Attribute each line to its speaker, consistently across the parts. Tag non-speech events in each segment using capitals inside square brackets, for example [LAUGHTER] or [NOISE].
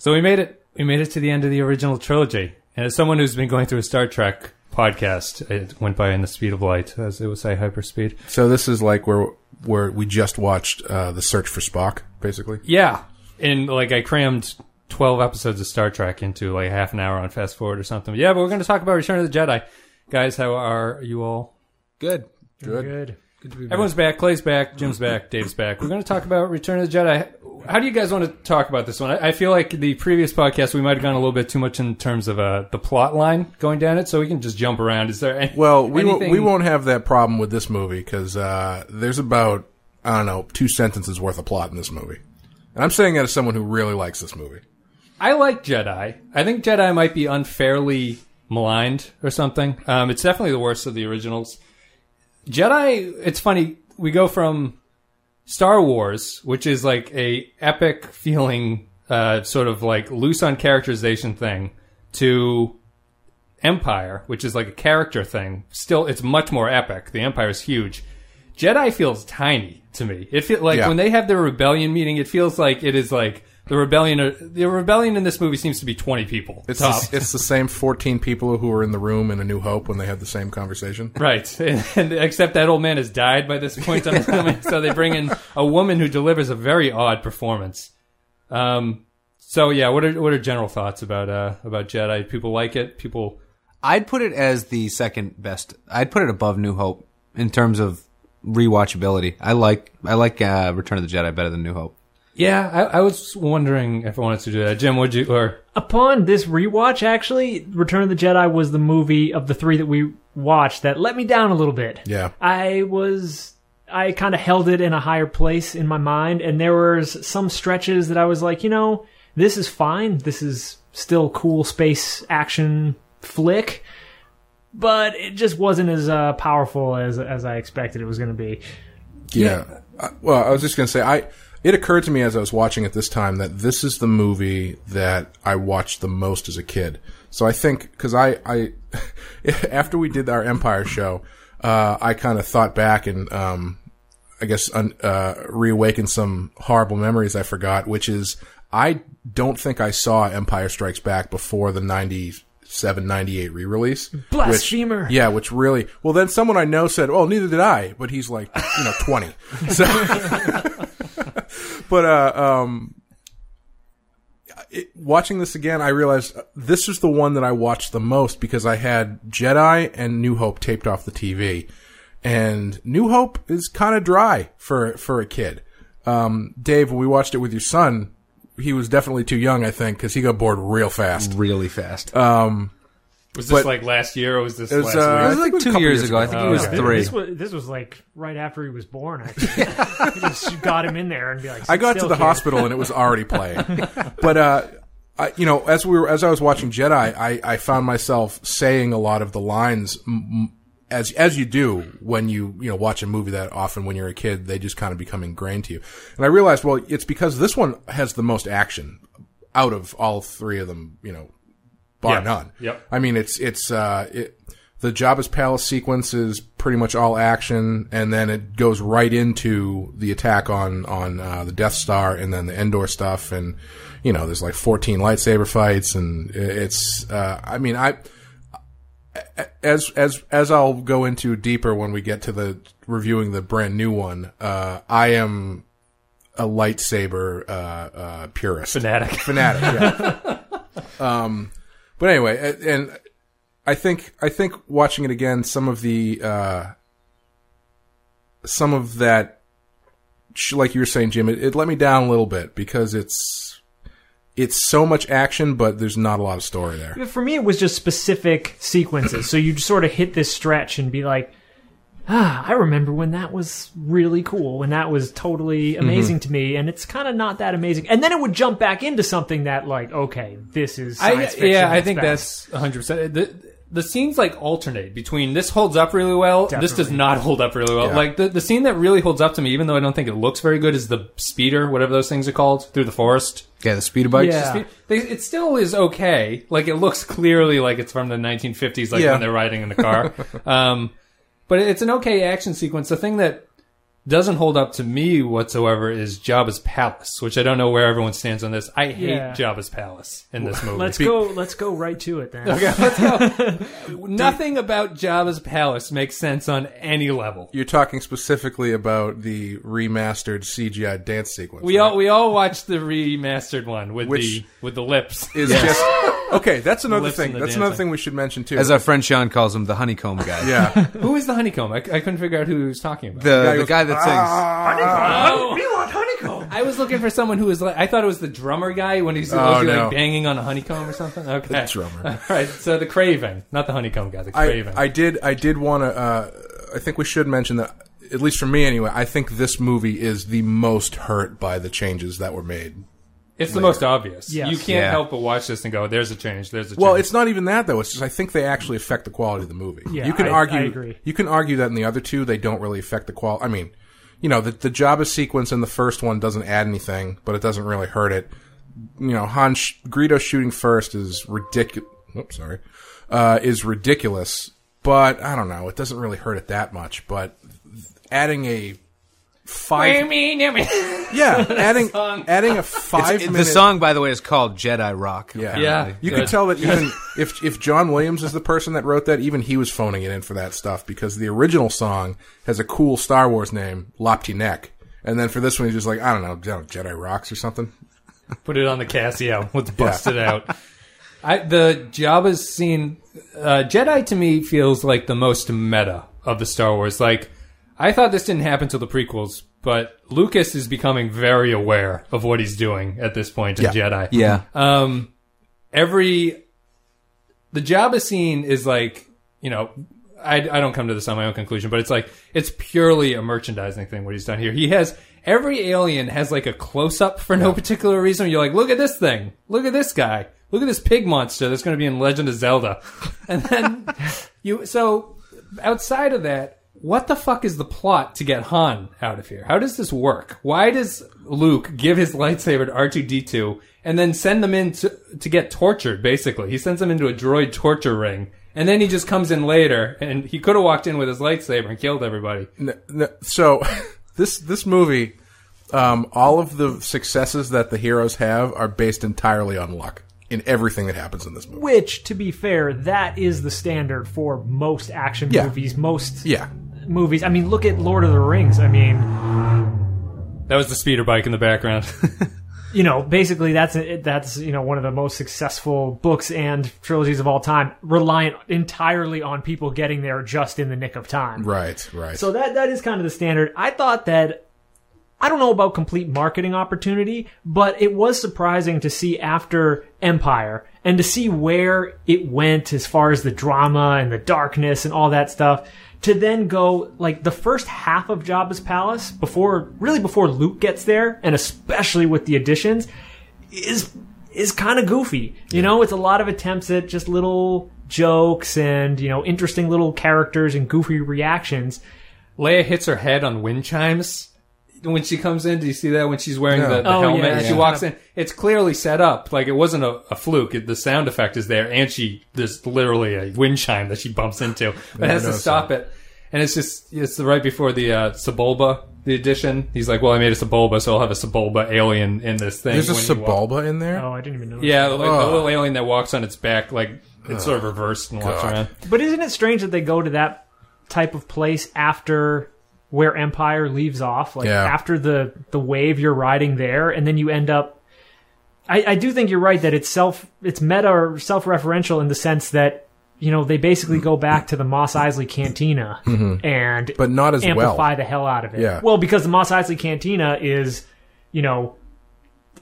Speaker 1: So we made it. We made it to the end of the original trilogy. And as someone who's been going through a Star Trek podcast, it went by in the speed of light, as it would say, hyperspeed.
Speaker 2: So this is like where where we just watched uh, the Search for Spock, basically.
Speaker 1: Yeah, and like I crammed twelve episodes of Star Trek into like half an hour on fast forward or something. Yeah, but we're going to talk about Return of the Jedi, guys. How are you all?
Speaker 3: Good.
Speaker 2: Good.
Speaker 4: Good.
Speaker 1: Everyone's back. Clay's back. Jim's back. Dave's back. We're going to talk about Return of the Jedi. How do you guys want to talk about this one? I, I feel like the previous podcast we might have gone a little bit too much in terms of uh, the plot line going down it, so we can just jump around. Is there any,
Speaker 2: Well, we won't,
Speaker 1: anything-
Speaker 2: we won't have that problem with this movie because uh, there's about I don't know two sentences worth of plot in this movie, and I'm saying that as someone who really likes this movie.
Speaker 1: I like Jedi. I think Jedi might be unfairly maligned or something. Um, it's definitely the worst of the originals. Jedi. It's funny. We go from Star Wars, which is like a epic feeling, uh, sort of like loose on characterization thing, to Empire, which is like a character thing. Still, it's much more epic. The Empire is huge. Jedi feels tiny to me. It feels like
Speaker 2: Yeah.
Speaker 1: when they have their rebellion meeting, it feels like it is like the rebellion. The rebellion in this movie seems to be twenty people.
Speaker 2: It's
Speaker 1: top.
Speaker 2: the, it's the same 14 people who were in the room in A New Hope when they had the same conversation.
Speaker 1: Right, [LAUGHS] and, and except that old man has died by this point on the [LAUGHS] film, so they bring in a woman who delivers a very odd performance. Um, so yeah, what are what are general thoughts about uh, about Jedi? People like it. People
Speaker 3: I'd put it as the second best. I'd put it above New Hope in terms of rewatchability. I like I like uh, Return of the Jedi better than New Hope.
Speaker 1: Yeah, I, I was wondering if I wanted to do that. Jim, would you or
Speaker 4: Upon this rewatch, actually, Return of the Jedi was the movie of the three that we watched that let me down a little bit.
Speaker 2: Yeah.
Speaker 4: I was I kind of held it in a higher place in my mind, and there was some stretches that I was like, you know, this is fine. This is still cool space action flick, but it just wasn't as uh, powerful as as I expected it was going to be.
Speaker 2: Yeah. Uh, well, I was just going to say, I. It occurred to me as I was watching it this time that this is the movie that I watched the most as a kid. So I think because I, I, [LAUGHS] after we did our Empire show, uh, I kind of thought back and, um, I guess, un, uh, reawakened some horrible memories I forgot, which is I don't think I saw Empire Strikes Back before the 97, 98 re-release.
Speaker 4: Blasphemer.
Speaker 2: Which, yeah, which really, well then someone I know said, oh, neither did I, but he's like, you know, 20. [LAUGHS] So, but, uh, um, it, watching this again, I realized uh, this is the one that I watched the most because I had Jedi and New Hope taped off the TV, and New Hope is kind of dry for for a kid. Um, Dave, when we watched it with your son, he was definitely too young, I think, because he got bored real fast.
Speaker 3: Really fast.
Speaker 2: Um,
Speaker 1: was this
Speaker 2: But-
Speaker 1: like last year or was this
Speaker 2: it was,
Speaker 1: last
Speaker 2: uh,
Speaker 3: it was like
Speaker 2: I it was
Speaker 3: two years
Speaker 2: years
Speaker 3: ago. I think
Speaker 1: Oh,
Speaker 3: he was
Speaker 1: okay.
Speaker 3: three.
Speaker 4: This was this was like right after he was born. I think. we [LAUGHS] just got him in there and be like,
Speaker 2: I got to the
Speaker 4: kid."
Speaker 2: hospital and it was already playing. [LAUGHS] but uh, I, you know, as we were as I was watching Jedi, I, I found myself saying a lot of the lines m- m- as as you do when you you know watch a movie that often when you're a kid. They just kind of become ingrained to you. And I realized, well, it's because this one has the most action out of all three of them. You know, bar
Speaker 1: Yeah.
Speaker 2: none.
Speaker 1: Yep.
Speaker 2: I mean, it's it's uh, it, the Jabba's palace sequence is pretty much all action, and then it goes right into the attack on on uh, the Death Star, and then the Endor stuff, and you know, there's like 14 lightsaber fights, and it's. Uh, I mean, I as as as I'll go into deeper when we get to the reviewing the brand new one. Uh, I am a lightsaber uh, uh, purist
Speaker 1: fanatic.
Speaker 2: fanatic. Yeah. [LAUGHS] um, but anyway, and I think I think watching it again, some of the uh, some of that, like you were saying, Jim, it, it let me down a little bit because it's it's so much action, but there's not a lot of story there.
Speaker 4: For me, it was just specific sequences. so you sort of hit this stretch and be like, ah, I remember when that was really cool, when that was totally
Speaker 2: Mm-hmm.
Speaker 4: amazing to me, and it's kind of not that amazing. And then it would jump back into something that, like, okay, this is
Speaker 1: I,
Speaker 4: fiction.
Speaker 1: yeah, I think
Speaker 4: bad.
Speaker 1: that's 100. percent the The scenes like alternate between this holds up really well. This does not hold up really well.
Speaker 2: Yeah.
Speaker 1: Like the the scene that really holds up to me, even though I don't think it looks very good, is the speeder, whatever those things are called, through the forest.
Speaker 3: Yeah, the speeder bikes.
Speaker 4: Yeah.
Speaker 1: Spe- They, it still is okay. Like it looks [LAUGHS] clearly like it's from the 1950s, like
Speaker 2: Yeah.
Speaker 1: when they're riding in the car. [LAUGHS] um, but it's an okay action sequence. The thing that doesn't hold up to me whatsoever is Jabba's palace, which I don't know where everyone stands on this. I hate
Speaker 4: Yeah.
Speaker 1: Jabba's palace in this movie.
Speaker 4: Let's go. Let's go right to it then.
Speaker 1: Okay, let's go. [LAUGHS] [LAUGHS] Nothing about Jabba's palace makes sense on any level.
Speaker 2: You're talking specifically about the remastered CGI dance sequence.
Speaker 1: We
Speaker 2: right?
Speaker 1: all we all watched the remastered one with
Speaker 2: Which-
Speaker 1: the with the lips.
Speaker 2: is just okay. That's [LAUGHS] another thing.
Speaker 1: and the
Speaker 2: That's another thing we should mention too.
Speaker 3: As our friend Sean calls him, the honeycomb guy.
Speaker 2: yeah,
Speaker 1: Who is the honeycomb? I, I couldn't figure out who he was talking about.
Speaker 3: The,
Speaker 2: guy
Speaker 3: the guy that sings.
Speaker 1: Oh.
Speaker 4: We want honeycomb.
Speaker 1: I was looking for someone who was like I thought it was the drummer guy when he's supposed to be
Speaker 2: no.
Speaker 1: like banging on a honeycomb or something. Okay,
Speaker 2: The drummer. [LAUGHS]
Speaker 1: All right, so the Craven, not the honeycomb guy, the
Speaker 2: I,
Speaker 1: Craven.
Speaker 2: I did. I did want to. Uh, I think we should mention that. At least for me, anyway. I think this movie is the most hurt by the changes that were made.
Speaker 1: it's the most obvious.
Speaker 4: Yes.
Speaker 1: You can't
Speaker 3: Yeah.
Speaker 1: help but watch this and go, "There's a change. There's a change."
Speaker 2: Well, it's not even that though. It's just I think they actually affect the quality of the movie.
Speaker 4: Yeah,
Speaker 2: you can
Speaker 4: I-
Speaker 2: argue.
Speaker 4: I agree.
Speaker 2: You can argue that in the other two they don't really affect the quality. I mean, you know, the the Jabba sequence in the first one doesn't add anything, but it doesn't really hurt it. You know, Han sh- Greedo shooting first is ridiculous. Oops, sorry, uh, is ridiculous. But I don't know. It doesn't really hurt it that much. But adding a five, [LAUGHS] yeah, [LAUGHS] adding adding a five
Speaker 3: It's-
Speaker 2: minute
Speaker 3: the song, by the way, is called Jedi Rock.
Speaker 2: yeah,
Speaker 1: Yeah.
Speaker 2: You
Speaker 1: Good.
Speaker 2: could tell that even if if John Williams is the person that wrote that, even he was phoning it in for that stuff because the original song has a cool Star Wars name, Lapti Nek, and then for this one he's just like I don't know, Jedi Rocks or something.
Speaker 1: Put it on the Casio. [LAUGHS] Let's bust it out. I, the Jabba's scene, uh, Jedi to me feels like the most meta of the Star Wars. Like, I thought this didn't happen till the prequels, but Lucas is becoming very aware of what he's doing at this point in
Speaker 2: Yeah.
Speaker 1: Jedi.
Speaker 3: Yeah.
Speaker 1: Um, every the Jabba scene is like you know. I, I don't come to this on my own conclusion, but it's like it's purely a merchandising thing. What he's done here, he has every alien has like a close up for no particular reason. You're like, look at this thing, look at this guy, look at this pig monster that's going to be in Legend of Zelda, [LAUGHS] and then you. So outside of that, what the fuck is the plot to get Han out of here? How does this work? Why does Luke give his lightsaber to R2D2 and then send them in to, to get tortured, basically? He sends them into a droid torture ring. And then he just comes in later, and he could have walked in with his lightsaber and killed everybody.
Speaker 2: N- n- so [LAUGHS] this this movie, um, all of the successes that the heroes have are based entirely on luck in everything that happens in this movie.
Speaker 4: Which, to be fair, that is the standard for most action
Speaker 2: Yeah.
Speaker 4: movies, most
Speaker 2: Yeah,
Speaker 4: movies. I mean, look at Lord of the Rings. I mean,
Speaker 1: That was the speeder bike in the background. [LAUGHS]
Speaker 4: you know, basically that's that's you know one of the most successful books and trilogies of all time, reliant entirely on people getting there just in the nick of time.
Speaker 2: right, right.
Speaker 4: So that that is kind of the standard. I thought that I don't know about complete marketing opportunity, but it was surprising to see after Empire and to see where it went as far as the drama and the darkness and all that stuff. To then go like the first half of Jabba's palace before, really before Luke gets there, and especially with the additions, is is kind of goofy. You know, it's a lot of attempts at just little jokes and you know interesting little characters and goofy reactions.
Speaker 1: Leia hits her head on wind chimes when she comes in. Do you see that when she's wearing
Speaker 2: No.
Speaker 1: the, the
Speaker 4: Oh,
Speaker 1: helmet?
Speaker 4: yeah,
Speaker 1: and she
Speaker 4: yeah.
Speaker 1: walks in. It's clearly set up. Like it wasn't a, a fluke. It, the sound effect is there, and she there's literally a wind chime that she bumps into. [LAUGHS] But has to
Speaker 2: noticed
Speaker 1: stop it. And it's just it's right before the uh, Sebulba the addition. He's like, well, I made a Sebulba, so I'll have a Sebulba alien in this thing.
Speaker 2: There's a
Speaker 1: when you walk."
Speaker 2: Sebulba in there.
Speaker 4: Oh, I didn't even know.
Speaker 1: Yeah, like the
Speaker 2: Oh.
Speaker 1: little alien that walks on its back, like it's sort of reversed and walks
Speaker 2: God.
Speaker 1: around.
Speaker 4: But isn't it strange that they go to that type of place after where Empire leaves off? Like
Speaker 2: Yeah.
Speaker 4: after the the wave you're riding there, and then you end up. I, I do think you're right that it's self it's meta or self referential in the sense that you know they basically go back to the Mos Eisley Cantina mm-hmm. and
Speaker 2: But not as well.
Speaker 4: amplify the hell out of it.
Speaker 2: Yeah.
Speaker 4: Well, because the Mos Eisley Cantina is, you know,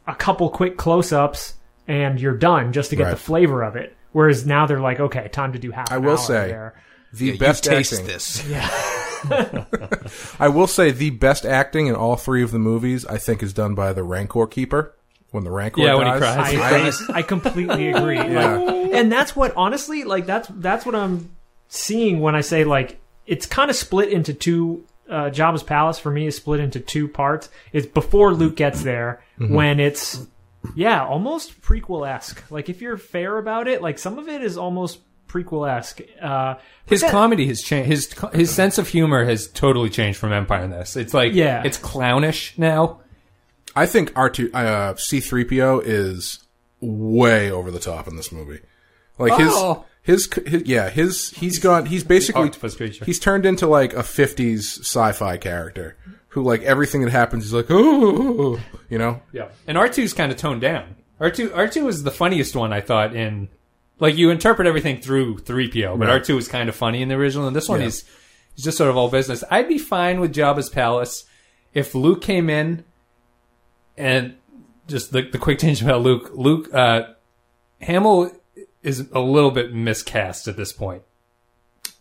Speaker 4: a couple quick close ups and you're done just to get
Speaker 2: Right.
Speaker 4: the flavor of it. Whereas now they're like, okay, time to do half.
Speaker 2: I will say-
Speaker 4: there.
Speaker 2: The
Speaker 3: Yeah,
Speaker 2: best
Speaker 3: you taste
Speaker 2: acting.
Speaker 3: this. [LAUGHS]
Speaker 2: I will say the best acting in all three of the movies, I think, is done by the Rancor keeper when the Rancor
Speaker 1: Yeah, when he
Speaker 2: dies.
Speaker 1: cries.
Speaker 4: I, I, I completely agree.
Speaker 2: Yeah.
Speaker 4: Like, and that's what honestly, like that's that's what I'm seeing when I say like it's kind of split into two. Uh, Jabba's palace for me is split into two parts. It's before Luke gets there when it's yeah almost prequel esque. Like if you're fair about it, like some of it is almost prequel esque. Uh,
Speaker 1: His
Speaker 4: that-
Speaker 1: comedy has changed. His his sense of humor has totally changed from Empire in this. It's like
Speaker 4: Yeah.
Speaker 1: it's clownish now.
Speaker 2: I think R two uh, C three PO is way over the top in this movie. Like
Speaker 1: Oh.
Speaker 2: his, his his yeah his he's gone he's basically he's turned into like a fifties sci-fi character who like everything that happens is like oh you know
Speaker 1: Yeah, and R 2s kind of toned down. R two R two is the funniest one I thought in. Like you interpret everything through three PO, but
Speaker 2: Right.
Speaker 1: R two is kind of funny in the original, and this one
Speaker 2: Yeah.
Speaker 1: is is just sort of all business. I'd be fine with Jabba's palace if Luke came in and just the the quick change about Luke. Luke uh, Hamill is a little bit miscast at this point.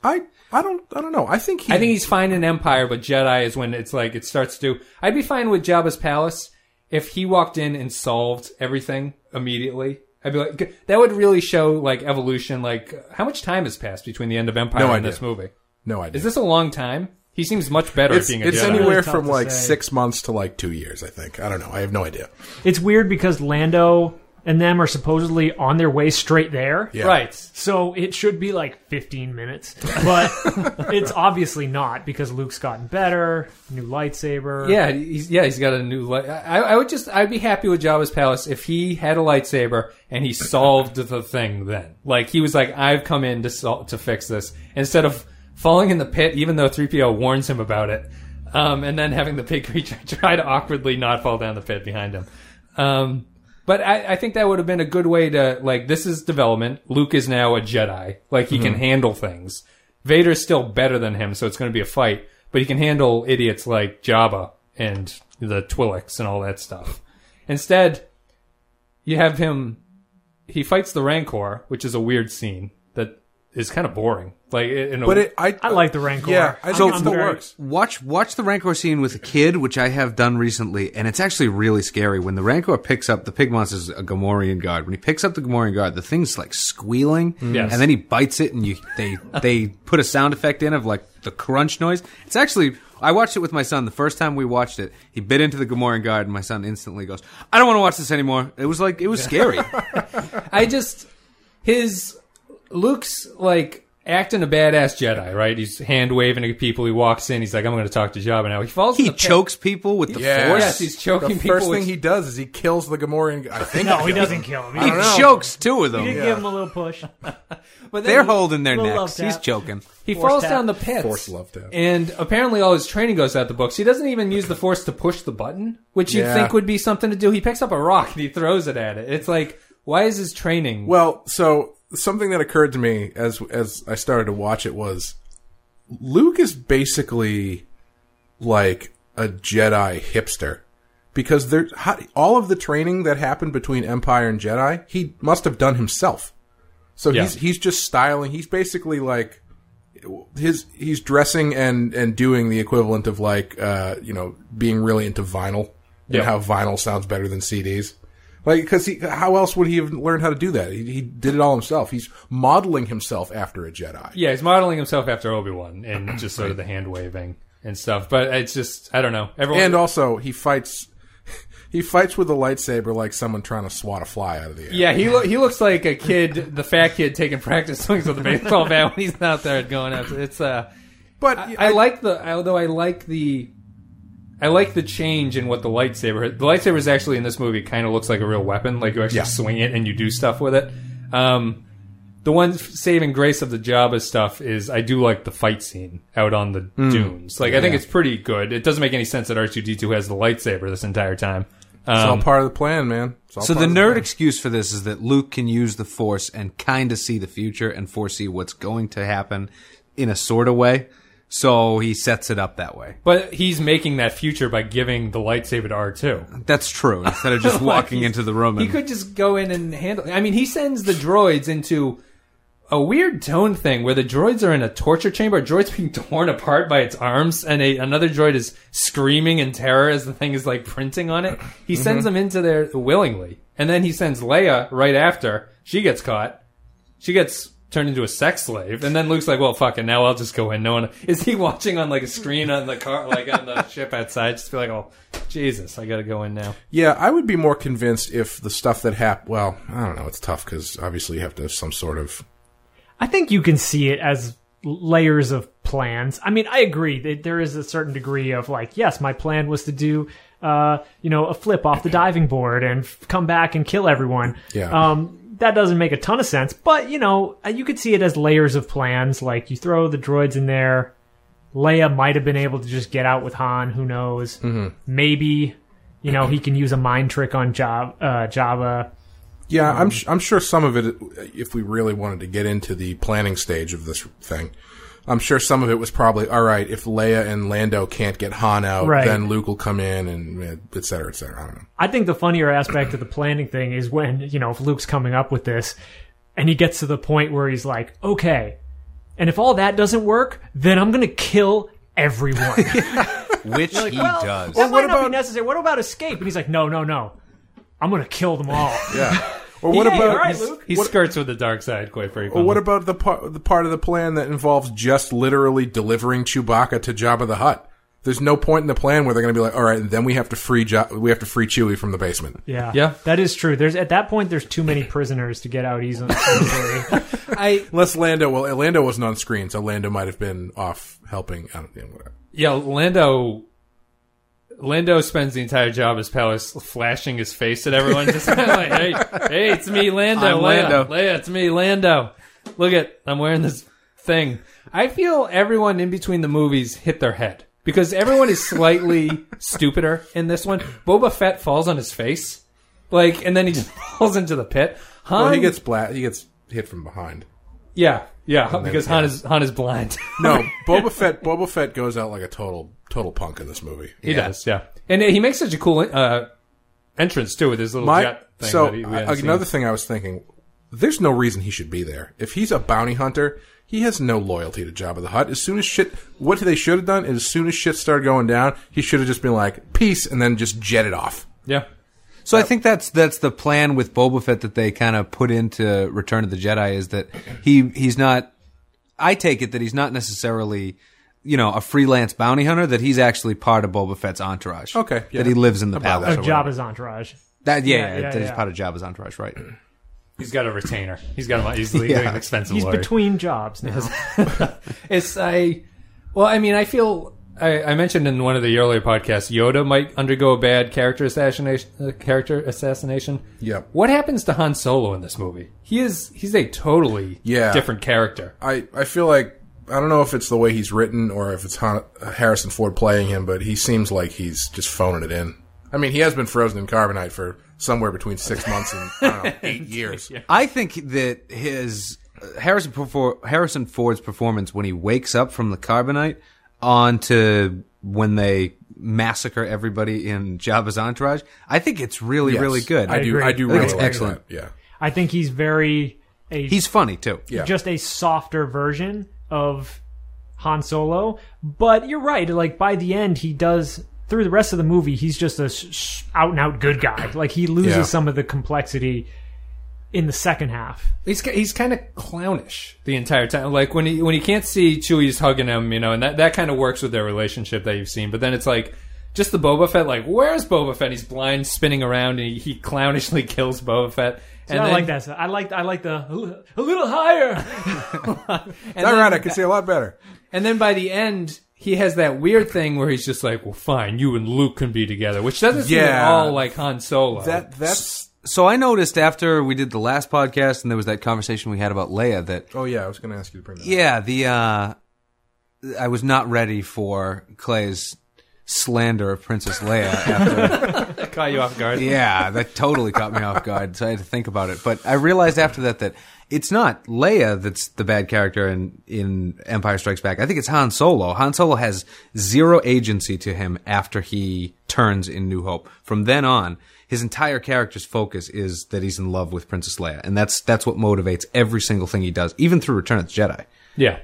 Speaker 2: I I don't I don't know I think he
Speaker 1: I think he's fine in Empire, but Jedi is when it's like it starts to. I'd be fine with Jabba's palace if he walked in and solved everything immediately. I'd be like, that would really show like evolution. Like, how much time has passed between the end of Empire
Speaker 2: No
Speaker 1: and
Speaker 2: idea.
Speaker 1: this movie?
Speaker 2: no idea
Speaker 1: Is this a long time? He seems much better
Speaker 2: it's,
Speaker 1: at being a
Speaker 2: it's
Speaker 1: Jedi.
Speaker 2: anywhere
Speaker 4: Really
Speaker 2: from like
Speaker 4: say.
Speaker 2: six months to like two years I think I don't know I have no idea
Speaker 4: it's weird because Lando and them are supposedly on their way straight there.
Speaker 2: Yeah.
Speaker 1: Right.
Speaker 4: So it should be like 15 minutes, but [LAUGHS] it's obviously not because Luke's gotten better, new lightsaber.
Speaker 1: Yeah, he's yeah he's got a new. Light. I, I would just I'd be happy with Jabba's palace if he had a lightsaber and he solved the thing. Then, like he was like, I've come in to sol- to fix this instead of falling in the pit, even though three PO warns him about it, um, and then having the big [LAUGHS] creature try to awkwardly not fall down the pit behind him. Um, but I, I think that would have been a good way to like this is development. Luke is now a Jedi, like he can mm-hmm. handle things. Vader's still better than him, so it's going to be a fight. But he can handle idiots like Jabba and the Twi'leks and all that stuff. Instead, you have him. He fights the Rancor, which is a weird scene that is kind of boring. Like, in a,
Speaker 2: but it I
Speaker 4: I like the Rancor.
Speaker 2: yeah I
Speaker 4: I'm-
Speaker 2: think it
Speaker 4: I'm
Speaker 2: still
Speaker 4: very-
Speaker 2: works
Speaker 3: Watch watch the Rancor scene with a kid, which I have done recently, and it's actually really scary. When the Rancor picks up the pig monster's a Gamorrean guard. When he picks up the Gamorrean guard, the thing's like squealing, mm.
Speaker 1: Yes.
Speaker 3: and then he bites it, and you they they put a sound effect in of like the crunch noise. It's actually I watched it with my son the first time we watched it. He bit into the Gamorrean guard, and my son instantly goes, "I don't want to watch this anymore." It was like it was scary. [LAUGHS]
Speaker 1: I just his Luke's like acting a badass Jedi, right? He's hand waving at people. He walks in. He's like, "I'm going to talk to Jabba now." He falls. in
Speaker 3: he
Speaker 1: the pit.
Speaker 3: chokes people with the
Speaker 2: Yeah.
Speaker 3: force.
Speaker 1: Yes, he's choking
Speaker 2: the
Speaker 1: people.
Speaker 2: first
Speaker 1: with-
Speaker 2: thing he does is he kills the Gamorrean I think
Speaker 4: No, he doesn't kill him.
Speaker 3: He
Speaker 4: He
Speaker 2: don't know.
Speaker 3: chokes two of them.
Speaker 4: did give him a little push. [LAUGHS]
Speaker 1: but
Speaker 3: They're
Speaker 1: he-
Speaker 3: holding their necks. He's choking.
Speaker 1: He
Speaker 4: Force
Speaker 1: falls
Speaker 4: tap.
Speaker 1: down the pit.
Speaker 2: Force love tap.
Speaker 1: And apparently all his training goes out the books. He doesn't even use the force to push the button, which you'd
Speaker 2: Yeah.
Speaker 1: think would be something to do. He picks up a rock and he throws it at it. It's like, why is his training?
Speaker 2: Well, so something that occurred to me as as I started to watch it was Luke is basically like a Jedi hipster because there all of the training that happened between Empire and Jedi he must have done himself. So
Speaker 1: Yeah.
Speaker 2: he's he's just styling. He's basically like his he's dressing and and doing the equivalent of like uh you know being really into vinyl
Speaker 1: Yeah.
Speaker 2: and how vinyl sounds better than CDs. Like, because he, how else would he have learned how to do that? He, he did it all himself. He's modeling himself after a Jedi.
Speaker 1: yeah, he's modeling himself after Obi Wan and [CLEARS THROAT] just sort of the hand waving and stuff. But it's just, I don't know. Everyone,
Speaker 2: And also, he fights, [LAUGHS] he fights with a lightsaber like someone trying to swat a fly out of the air.
Speaker 1: yeah, he lo- he looks like a kid, the fat kid taking practice swings with a baseball bat when he's out there going out. It's uh,
Speaker 2: but
Speaker 1: I, I like the although I like the I like the change in what the lightsaber. The lightsaber is actually in this movie kind of looks like a real weapon. Like you actually
Speaker 2: Yeah.
Speaker 1: swing it and you do stuff with it. Um, the one saving grace of the Jabba stuff is I do like the fight scene out on the dunes. Like I think it's pretty good. It doesn't make any sense that R two D two has the lightsaber this entire time.
Speaker 2: it's all
Speaker 1: Um,
Speaker 2: part of the plan, man. It's all
Speaker 3: So
Speaker 2: part
Speaker 3: the
Speaker 2: of
Speaker 3: nerd
Speaker 2: plan.
Speaker 3: excuse for this is that Luke can use the Force and kind of see the future and foresee what's going to happen in a sort of way. So he sets it up that way.
Speaker 1: but he's making that future by giving the lightsaber to R two.
Speaker 3: That's true. Instead of just [LAUGHS] walking into the room
Speaker 1: He could just go in and handle. I mean, he sends the droids into a weird tone thing where the droids are in a torture chamber. A droid's being [LAUGHS] torn apart by its arms, and a, another droid is screaming in terror as the thing is like printing on it. He mm-hmm. sends them into there willingly, and then he sends Leia right after. She gets caught. She gets turned into a sex slave, and then Luke's like, "Well, fuck it, now I'll just go in." No one is he watching on like a screen on the car, like on the [LAUGHS] ship outside. Just be like, "Oh, Jesus, I got to go in now."
Speaker 2: Yeah, I would be more convinced if the stuff that happened. Well, I don't know. It's tough because obviously you have to have some sort of.
Speaker 4: I think you can see it as layers of plans. I mean, I agree that there is a certain degree of like, yes, my plan was to do, uh, you know, a flip off the diving board and f- come back and kill everyone.
Speaker 2: Yeah.
Speaker 4: Um, that doesn't make a ton of sense, but you know, uh, you could see it as layers of plans. Like you throw the droids in there. Leia might have been able to just get out with Han. Who knows? Maybe, you know, he can use a mind trick on Java. Uh, Java.
Speaker 2: Yeah, I'm sh- I'm sure some of it, if we really wanted to get into the planning stage of this thing, I'm sure some of it was probably all right. If Leia and Lando can't get Han out,
Speaker 4: Right.
Speaker 2: then Luke will come in and uh, et cetera, et cetera. I don't know.
Speaker 4: I think the funnier aspect of the planning thing is when, you know, if Luke's coming up with this and he gets to the point where he's like, okay, and if all that doesn't work, then I'm going to kill everyone. [LAUGHS]
Speaker 3: Which he
Speaker 4: well,
Speaker 3: does.
Speaker 4: That
Speaker 2: what
Speaker 4: might not
Speaker 2: about-
Speaker 4: be necessary. What about escape? And he's like, no, no, no. I'm going to kill them all.
Speaker 2: Yeah. [LAUGHS] Or what
Speaker 4: Yay,
Speaker 2: about
Speaker 4: all right, Luke.
Speaker 1: He skirts with the dark side quite frequently.
Speaker 2: Or what about the part the part of the plan that involves just literally delivering Chewbacca to Jabba the Hutt? There's no point in the plan where they're going to be like, all right, and then we have to free ja- we have to free Chewie from the basement.
Speaker 4: Yeah.
Speaker 1: Yeah.
Speaker 4: That is true. There's At that point, there's too many prisoners to get out easily. easily. [LAUGHS]
Speaker 1: I [LAUGHS]
Speaker 2: Unless Lando, well, Lando wasn't on screen, so Lando might have been off helping. I don't know. Whatever.
Speaker 1: yeah, Lando. Lando spends the entire Jabba's palace flashing his face at everyone, just kind of like, [LAUGHS] "Hey, hey, it's me, Lando.
Speaker 3: I'm
Speaker 1: Leia,
Speaker 3: Lando."
Speaker 1: Leia, it's me, Lando. Look at, I'm wearing this thing." I feel everyone in between the movies hit their head because everyone is slightly [LAUGHS] stupider in this one. Boba Fett falls on his face, like, and then he just [LAUGHS] falls into the pit. Han,
Speaker 2: Well, he gets bla- he gets hit from behind.
Speaker 1: Yeah, yeah,
Speaker 2: then-
Speaker 1: because Han is Han is blind. [LAUGHS]
Speaker 2: No, [LAUGHS] Boba Fett. Boba Fett goes out like a total total punk in this movie.
Speaker 1: He
Speaker 3: Yeah.
Speaker 1: does, yeah. And he makes such a cool uh, entrance too with his little
Speaker 2: My
Speaker 1: jet thing.
Speaker 2: so
Speaker 1: that he, we
Speaker 2: I-
Speaker 1: hadn't
Speaker 2: another
Speaker 1: seen.
Speaker 2: thing I was thinking, there's no reason he should be there. If he's a bounty hunter, he has no loyalty to Jabba the Hutt. As soon as shit, what they should have done is, as soon as shit started going down, he should have just been like peace, and then just jetted off.
Speaker 1: yeah,
Speaker 3: So I think that's that's the plan with Boba Fett that they kind of put into Return of the Jedi is that he he's not. I take it that he's not necessarily, you know, a freelance bounty hunter. That he's actually part of Boba Fett's entourage.
Speaker 2: Okay, yeah.
Speaker 3: that he lives in the
Speaker 2: About
Speaker 3: palace.
Speaker 4: of
Speaker 3: or whatever.
Speaker 4: Jabba's entourage.
Speaker 3: That yeah,
Speaker 4: Yeah,
Speaker 3: yeah,
Speaker 4: yeah,
Speaker 3: that he's
Speaker 4: yeah.
Speaker 3: part of Jabba's entourage, right?
Speaker 1: he's got a retainer. He's got a he's [LAUGHS] doing
Speaker 3: Yeah.
Speaker 1: an expensive
Speaker 4: He's
Speaker 1: lawyer.
Speaker 4: between jobs now. [LAUGHS]
Speaker 1: It's I. Well, I mean, I feel I, I mentioned in one of the earlier podcasts, Yoda might undergo a bad character assassination. Uh, character assassination.
Speaker 2: Yep.
Speaker 1: What happens to Han Solo in this movie? He is he's a totally
Speaker 2: Yeah.
Speaker 1: different character.
Speaker 2: I I feel like I don't know if it's the way he's written or if it's Han, Harrison Ford playing him, but he seems like he's just phoning it in. I mean, he has been frozen in carbonite for somewhere between six months and I don't know, [LAUGHS] eight years.
Speaker 3: I think that his uh, Harrison Harrison Ford's performance when he wakes up from the carbonite on to when they massacre everybody in Jabba's entourage, I think it's really
Speaker 2: Yes.
Speaker 3: really good.
Speaker 2: I do.
Speaker 4: agree.
Speaker 2: I do
Speaker 3: I think
Speaker 2: really
Speaker 3: it's
Speaker 2: like
Speaker 3: excellent.
Speaker 2: that. Yeah.
Speaker 4: I think he's very a
Speaker 3: He's funny too.
Speaker 2: Yeah.
Speaker 4: just a softer version of Han Solo. But you're right. Like by the end, he does through the rest of the movie, he's just a out and out good guy. Like he loses
Speaker 2: Yeah.
Speaker 4: some of the complexity in the second half.
Speaker 1: He's he's kind of clownish the entire time. Like when he when he can't see Chewie's hugging him, you know, and that that kind of works with their relationship that you've seen. But then it's like just the Boba Fett. Like where's Boba Fett? He's blind, spinning around, and he, he clownishly [LAUGHS] kills Boba Fett. And
Speaker 4: I
Speaker 1: then-
Speaker 4: like that. I like I like the a little higher. [LAUGHS]
Speaker 1: And
Speaker 2: All
Speaker 1: then,
Speaker 2: I can see a lot better.
Speaker 1: and then by the end, he has that weird thing where he's just like, "Well, fine, you and Luke can be together," which doesn't seem at
Speaker 2: Yeah.
Speaker 1: all like Han Solo.
Speaker 2: That that's.
Speaker 3: So I noticed after we did the last podcast and there was that conversation we had about Leia that
Speaker 2: Oh yeah, I was going to ask you to bring that. up.
Speaker 3: yeah, the uh I was not ready for Clay's slander of Princess Leia after [LAUGHS]
Speaker 1: caught you off guard.
Speaker 3: Yeah, that totally caught me off guard. So I had to think about it. But I realized after that that it's not Leia that's the bad character in, in Empire Strikes Back. I think it's Han Solo. Han Solo has zero agency to him after he turns in New Hope. From then on, his entire character's focus is that he's in love with Princess Leia. And that's, that's what motivates every single thing he does, even through Return of the Jedi.
Speaker 1: Yeah.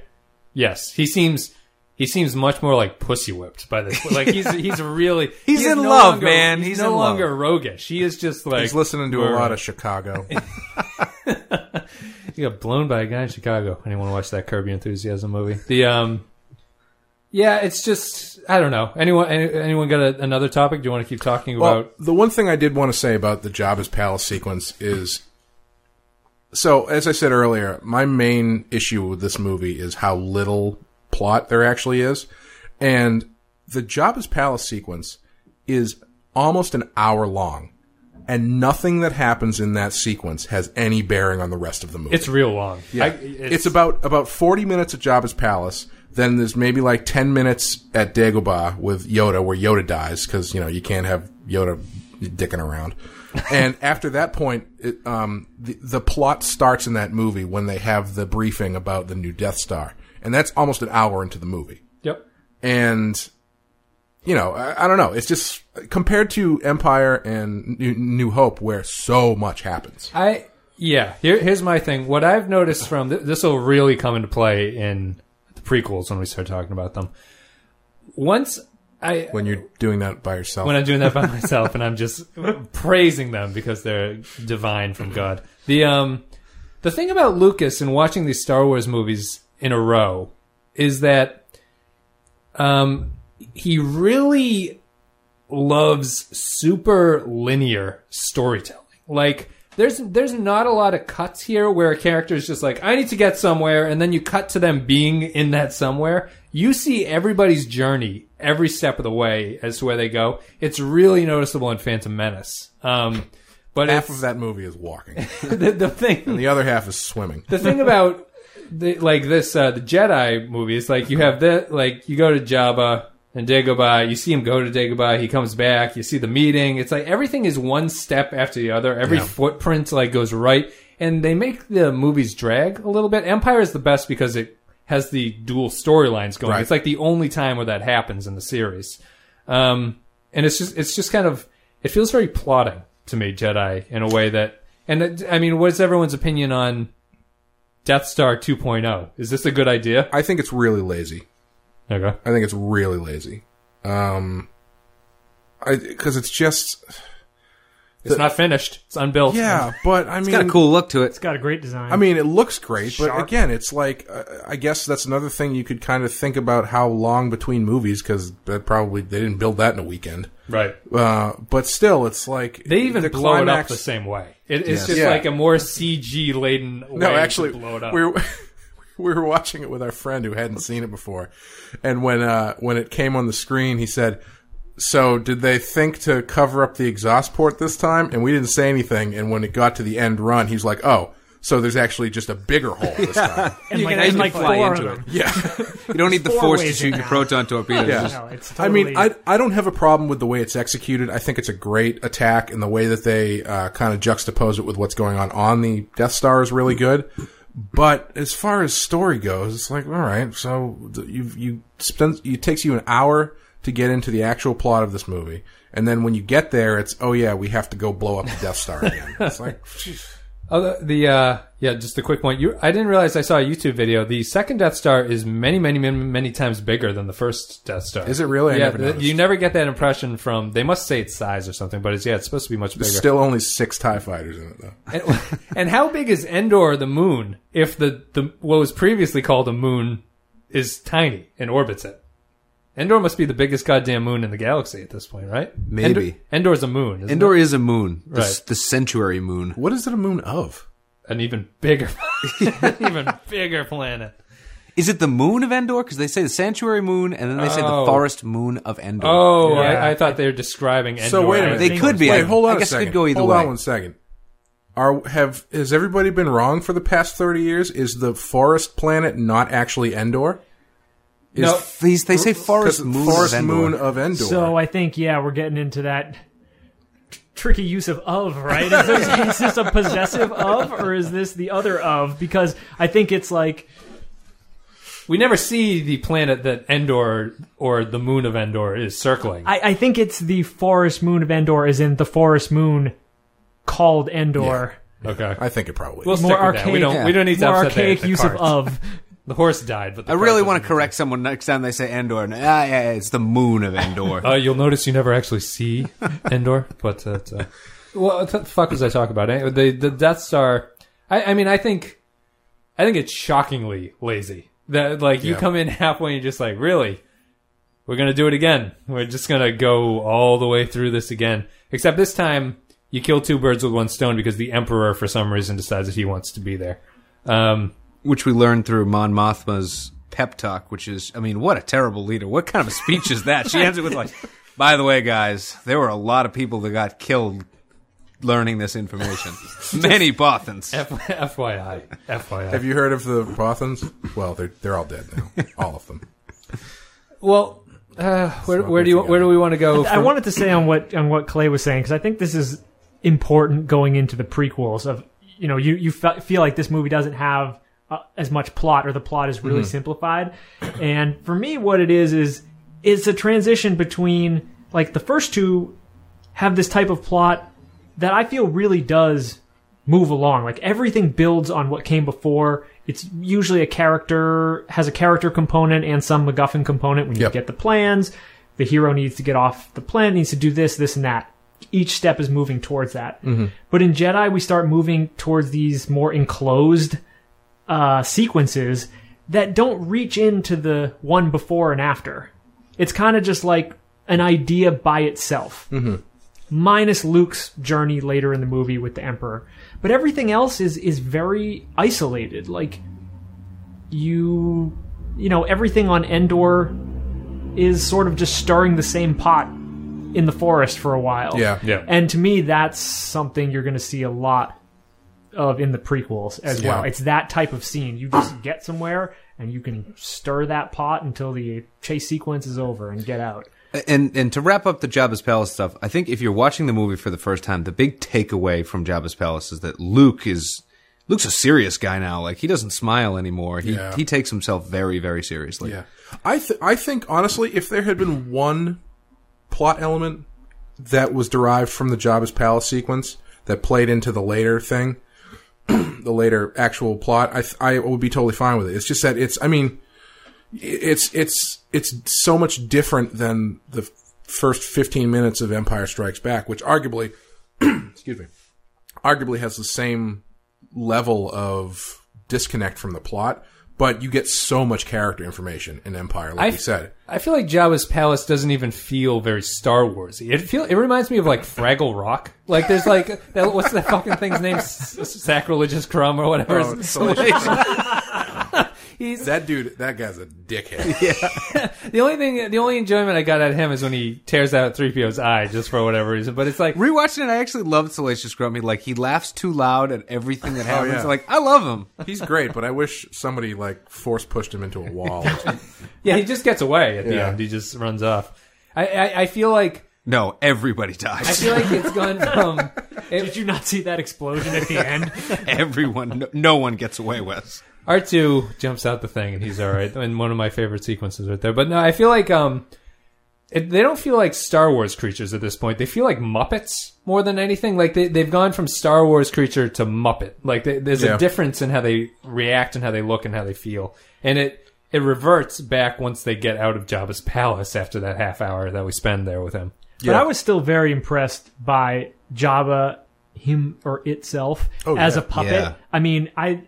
Speaker 1: Yes. He seems he seems much more like pussy whipped by this. Like he's [LAUGHS] he's really
Speaker 3: He's
Speaker 1: he
Speaker 3: in
Speaker 1: no
Speaker 3: love,
Speaker 1: longer-
Speaker 3: man.
Speaker 1: He's,
Speaker 3: He's
Speaker 1: no
Speaker 3: in love.
Speaker 1: longer roguish. He is just like
Speaker 2: He's listening to a lot of Chicago. [LAUGHS]
Speaker 1: He got blown by a guy in Chicago. Anyone watch that Curb Your Enthusiasm movie? The um, yeah, it's just I don't know. Anyone any, anyone got a, another topic? Do you want to keep talking
Speaker 2: Well,
Speaker 1: about?
Speaker 2: the one thing I did want to say about the Jabba's palace sequence is so as I said earlier, my main issue with this movie is how little plot there actually is, and the Jabba's palace sequence is almost an hour long, and nothing that happens in that sequence has any bearing on the rest of the movie.
Speaker 1: It's real long.
Speaker 2: Yeah.
Speaker 1: I-
Speaker 2: it's, about about forty minutes at Jabba's palace. Then there's maybe like ten minutes at Dagobah with Yoda, where Yoda dies because you know you can't have Yoda dicking around. [LAUGHS] and after that point, it, um, the the plot starts in that movie when they have the briefing about the new Death Star, and that's almost an hour into the movie.
Speaker 1: Yep.
Speaker 2: And you know, I, I don't know. It's just compared to Empire and New, New Hope, where so much happens.
Speaker 1: I yeah. Here, here's my thing. What I've noticed from th- this will really come into play in prequels when we start talking about them. Once I
Speaker 2: When you're doing that by yourself,
Speaker 1: when I'm doing that by myself and I'm just praising them because they're divine from God. The um the thing about Lucas and watching these Star Wars movies in a row is that um he really loves super linear storytelling. Like there's there's not a lot of cuts here where a character is just like I need to get somewhere and then you cut to them being in that somewhere. You see everybody's journey every step of the way as to where they go. It's really noticeable in Phantom Menace. Um but
Speaker 2: half of that movie is walking, [LAUGHS] [LAUGHS]
Speaker 1: the, the thing
Speaker 2: and the other half is swimming.
Speaker 1: the thing [LAUGHS] about the, like this uh, the Jedi movies, like you have the like you go to Jabba and Dagobah, you see him go to Dagobah, he comes back, you see the meeting. It's like everything is one step after the other. Every
Speaker 2: Yeah.
Speaker 1: footprint like goes right, and they make the movies drag a little bit. Empire is the best because it has the dual storylines going.
Speaker 2: Right.
Speaker 1: It's like the only time where that happens in the series, um, and it's just it's just kind of it feels very plotting to me, Jedi, in a way that. And it, I mean, what's everyone's opinion on Death Star 2.0? Is this a good idea?
Speaker 2: I think it's really lazy.
Speaker 1: Okay.
Speaker 2: I think it's really lazy. Um, I because it's just
Speaker 1: It's not finished. It's unbuilt.
Speaker 2: yeah, [LAUGHS] but I mean,
Speaker 3: It's got a cool look to it.
Speaker 4: It's got a great design.
Speaker 2: I mean, it looks great, but again, it's like uh, I guess that's another thing you could kind of think about how long between movies because that probably they didn't build that in a weekend.
Speaker 1: Right.
Speaker 2: Uh, but still, it's like
Speaker 1: They even
Speaker 2: the
Speaker 1: blow it up the same way. It, it's
Speaker 3: Yes.
Speaker 1: just
Speaker 2: Yeah.
Speaker 1: like a more CG laden way
Speaker 2: No, actually,
Speaker 1: to blow it up.
Speaker 2: we were [LAUGHS] we were watching it with our friend who hadn't seen it before, and when uh, when it came on the screen, he said, "So did they think to cover up the exhaust port this time?" And we didn't say anything. And when it got to the end run, he's like, "Oh." So there's actually just a bigger hole this time.
Speaker 4: and
Speaker 3: you
Speaker 4: like,
Speaker 3: can actually
Speaker 4: like
Speaker 3: fly into it.
Speaker 2: Yeah. [LAUGHS]
Speaker 3: You don't need the
Speaker 4: four
Speaker 3: force to
Speaker 4: ways
Speaker 3: shoot
Speaker 4: in
Speaker 3: your
Speaker 4: now.
Speaker 3: proton torpedoes.
Speaker 2: Yeah.
Speaker 4: No, it's
Speaker 2: I mean, I I don't have a problem with the way it's executed. I think it's a great attack, and the way that they uh, kind of juxtapose it with what's going on on the Death Star is really good. But as far as story goes, it's like all right. So you you spend it takes you an hour to get into the actual plot of this movie, and then when you get there, it's oh yeah, we have to go blow up the Death Star again. It's like [LAUGHS]
Speaker 1: Oh, the, the uh, yeah, just a quick point. You, I didn't realize I saw a YouTube video. The second Death Star is many, many, many, many times bigger than the first Death Star.
Speaker 2: Is it really? I
Speaker 1: yeah,
Speaker 2: never
Speaker 1: th-
Speaker 2: noticed.
Speaker 1: you never get that impression from. They must say its size or something, but it's yeah, it's supposed to be much bigger.
Speaker 2: there's still only six Tie Fighters in it though.
Speaker 1: and, [LAUGHS] and how big is Endor, the moon, if the, the what was previously called a moon is tiny and orbits it? Endor must be the biggest goddamn moon in the galaxy at this point, right?
Speaker 3: Maybe.
Speaker 1: Endor, Endor's a moon. Isn't
Speaker 3: Endor
Speaker 1: it?
Speaker 3: is a moon, the,
Speaker 1: Right.
Speaker 3: the sanctuary moon.
Speaker 2: What is it a moon of?
Speaker 1: an even bigger, [LAUGHS] [LAUGHS] even bigger planet.
Speaker 3: Is it the moon of Endor? Because they say the sanctuary moon, and then they say the
Speaker 1: Oh.
Speaker 3: forest moon of Endor.
Speaker 1: Oh,
Speaker 4: Yeah.
Speaker 1: I, I thought they were describing Endor.
Speaker 2: So wait a
Speaker 1: as-
Speaker 2: minute.
Speaker 3: they could be.
Speaker 2: Wait,
Speaker 3: I,
Speaker 2: hold on
Speaker 3: I guess
Speaker 2: a
Speaker 3: it
Speaker 2: second.
Speaker 3: could go either
Speaker 2: hold
Speaker 3: way.
Speaker 2: on one second. Are have has everybody been wrong for the past thirty years? Is the forest planet not actually Endor? Is
Speaker 1: No.
Speaker 3: These, they say forest
Speaker 2: 'cause
Speaker 3: moon
Speaker 2: forest
Speaker 3: of
Speaker 2: moon of Endor.
Speaker 4: So I think yeah, we're getting into that tr- tricky use of of right. Is this, [LAUGHS] is this a possessive of or is this the other of? Because I think it's like
Speaker 1: we never see the planet that Endor or the moon of Endor is circling.
Speaker 4: I, I think it's the forest moon of Endor, is in the forest moon called Endor.
Speaker 1: okay,
Speaker 2: I think it probably.
Speaker 1: we'll
Speaker 2: is.
Speaker 4: More
Speaker 1: with that. We
Speaker 4: archaic-
Speaker 1: don't. We don't need to
Speaker 4: More
Speaker 1: upset the-
Speaker 4: archaic
Speaker 1: the
Speaker 4: use
Speaker 1: cards.
Speaker 4: of of. [LAUGHS]
Speaker 1: The horse died, but the
Speaker 3: I really want to correct someone next time they say Endor. And, ah, yeah, yeah, it's the moon of Endor. [LAUGHS]
Speaker 1: Uh, you'll notice you never actually see [LAUGHS] Endor, but uh, it's, uh, what the fuck was I talking about? Eh, The the Death Star. I, I mean, I think, I think it's shockingly lazy. That like you
Speaker 2: Yeah.
Speaker 1: come in [LAUGHS] halfway and you're just like, really, we're gonna do it again. We're just gonna go all the way through this again. Except this time, you kill two birds with one stone because the Emperor, for some reason, decides that he wants to be there. Um,
Speaker 3: which we learned through Mon Mothma's pep talk, which is, I mean, what a terrible leader. What kind of a speech is that? She ends it with like, [LAUGHS] by the way, guys, there were a lot of people that got killed learning this information. [LAUGHS] Many Bothans.
Speaker 1: F- FYI, FYI.
Speaker 2: Have you heard of the Bothans? Well, they're they're all dead now, all of them.
Speaker 1: well, uh, where, where do you where do we want to go?
Speaker 4: I
Speaker 1: from-
Speaker 4: wanted to say on what on what Clay was saying because I think this is important going into the prequels of you know you you feel like this movie doesn't have uh, as much plot or the plot is really simplified and for me what it is is it's a transition between like the first two have this type of plot that I feel really does move along. Like everything builds on what came before. It's usually a character has a character component and some MacGuffin component. When you
Speaker 2: Yep.
Speaker 4: get the plans, the hero needs to get off the planet, needs to do this, this, and that. Each step is moving towards that. But in Jedi, we start moving towards these more enclosed uh, sequences that don't reach into the one before and after. It's kind of just like an idea by itself minus Luke's journey later in the movie with the Emperor. But everything else is is very isolated. Like you you know, everything on Endor is sort of just stirring the same pot in the forest for a while.
Speaker 2: Yeah.
Speaker 1: Yeah.
Speaker 4: And to me that's something you're going to see a lot of in the prequels as
Speaker 2: Yeah.
Speaker 4: well. It's that type of scene. You just get somewhere and you can stir that pot until the chase sequence is over and get out.
Speaker 3: And and to wrap up the Jabba's Palace stuff, I think if you're watching the movie for the first time, the big takeaway from Jabba's Palace is that Luke is Luke's a serious guy now. Like he doesn't smile anymore. He
Speaker 2: Yeah.
Speaker 3: he takes himself very very seriously.
Speaker 2: Yeah, I th- I think honestly, if there had been one plot element that was derived from the Jabba's palace sequence that played into the later thing, [CLEARS THROAT] the later actual plot, I th- I would be totally fine with it. It's just that it's I mean, it's it's it's so much different than the first fifteen minutes of Empire Strikes Back, which arguably, [CLEARS THROAT] excuse me, arguably has the same level of disconnect from the plot, but you get so much character information in Empire, like
Speaker 1: I-
Speaker 2: you said.
Speaker 1: I feel like Jabba's palace doesn't even feel very Star Warsy. It feel it reminds me of like Fraggle Rock. Like there's like that, what's that fucking thing's name? S- sacrilegious crumb or whatever.
Speaker 2: Oh, [LAUGHS]
Speaker 1: He's
Speaker 2: That dude, that guy's a dickhead. [LAUGHS] Yeah. [LAUGHS]
Speaker 1: the only thing. The only enjoyment I got out of him is when he tears out 3PO's eye just for whatever reason. But it's like
Speaker 3: Rewatching it, I actually loved Salacious Grumpy. Like he laughs too loud at everything that oh, happens.
Speaker 2: yeah.
Speaker 3: Like I love him. [LAUGHS]
Speaker 2: He's great, but I wish somebody like force pushed him into a wall.
Speaker 1: yeah, he just gets away at the
Speaker 2: Yeah.
Speaker 1: end. He just runs off. I I, I feel like
Speaker 3: No, everybody dies.
Speaker 1: I feel like it's gone from.
Speaker 4: Did you not see that explosion at the end?
Speaker 3: Everyone, no, no one gets away, Wes.
Speaker 1: R two jumps out the thing and he's all right. [LAUGHS] And one of my favorite sequences right there. But no, I feel like um, it, they don't feel like Star Wars creatures at this point. They feel like Muppets more than anything. Like they they've gone from Star Wars creature to Muppet. Like they, there's
Speaker 2: Yeah.
Speaker 1: a difference in how they react and how they look and how they feel. And it it reverts back once they get out of Jabba's palace after that half hour that we spend there with him.
Speaker 4: But I was still very impressed by Jabba, him or itself,
Speaker 2: Oh,
Speaker 4: as
Speaker 2: yeah.
Speaker 4: a puppet.
Speaker 3: Yeah.
Speaker 4: I mean, I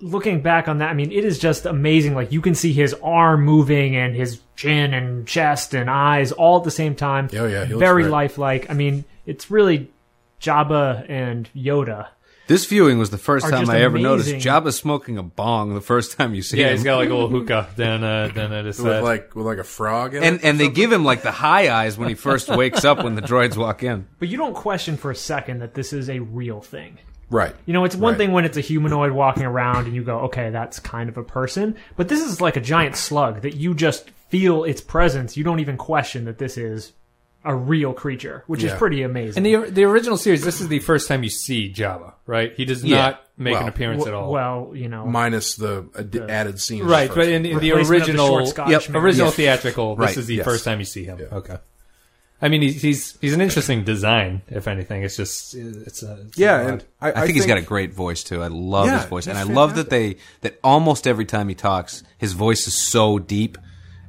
Speaker 4: looking back on that, I mean, it is just amazing. Like you can see his arm moving and his chin and chest and eyes all at the same time.
Speaker 2: Oh, yeah, he
Speaker 4: very
Speaker 2: great.
Speaker 4: lifelike. I mean, it's really Jabba and Yoda.
Speaker 3: This viewing was the first time
Speaker 4: just
Speaker 3: I ever
Speaker 4: amazing.
Speaker 3: noticed Jabba smoking a bong the first time you see
Speaker 1: Yeah,
Speaker 3: him.
Speaker 1: Yeah, he's got like a little hookah down uh, down at his
Speaker 2: with like with like a frog in
Speaker 3: and
Speaker 2: it.
Speaker 3: and they give him like the high eyes when he first wakes up when the droids walk in.
Speaker 4: But you don't question for a second that this is a real thing.
Speaker 2: Right.
Speaker 4: You know, it's one
Speaker 2: Right.
Speaker 4: thing when it's a humanoid walking around and you go, okay, that's kind of a person. But this is like a giant slug that you just feel its presence. You don't even question that this is a real creature, which is pretty amazing.
Speaker 1: In the the original series, this is the first time you see Jabba, right? He does
Speaker 3: Yeah.
Speaker 1: not make an
Speaker 2: Well,
Speaker 1: appearance at all.
Speaker 4: well, you know,
Speaker 2: Minus the ad- added scenes.
Speaker 1: right, but in, in the
Speaker 4: replacement of the
Speaker 1: original,
Speaker 3: Yep,
Speaker 1: original
Speaker 3: Yes.
Speaker 1: theatrical, this
Speaker 3: Right,
Speaker 1: is the
Speaker 2: yes.
Speaker 1: first time you see him. Okay. I mean, he's, he's he's an interesting design. If anything, it's just it's a it's
Speaker 2: yeah,
Speaker 1: odd.
Speaker 2: and I,
Speaker 3: I, think he's got a great voice too. I love
Speaker 2: Yeah,
Speaker 3: his voice, and I
Speaker 2: he's
Speaker 3: love that they that almost every time he talks, his voice is so deep,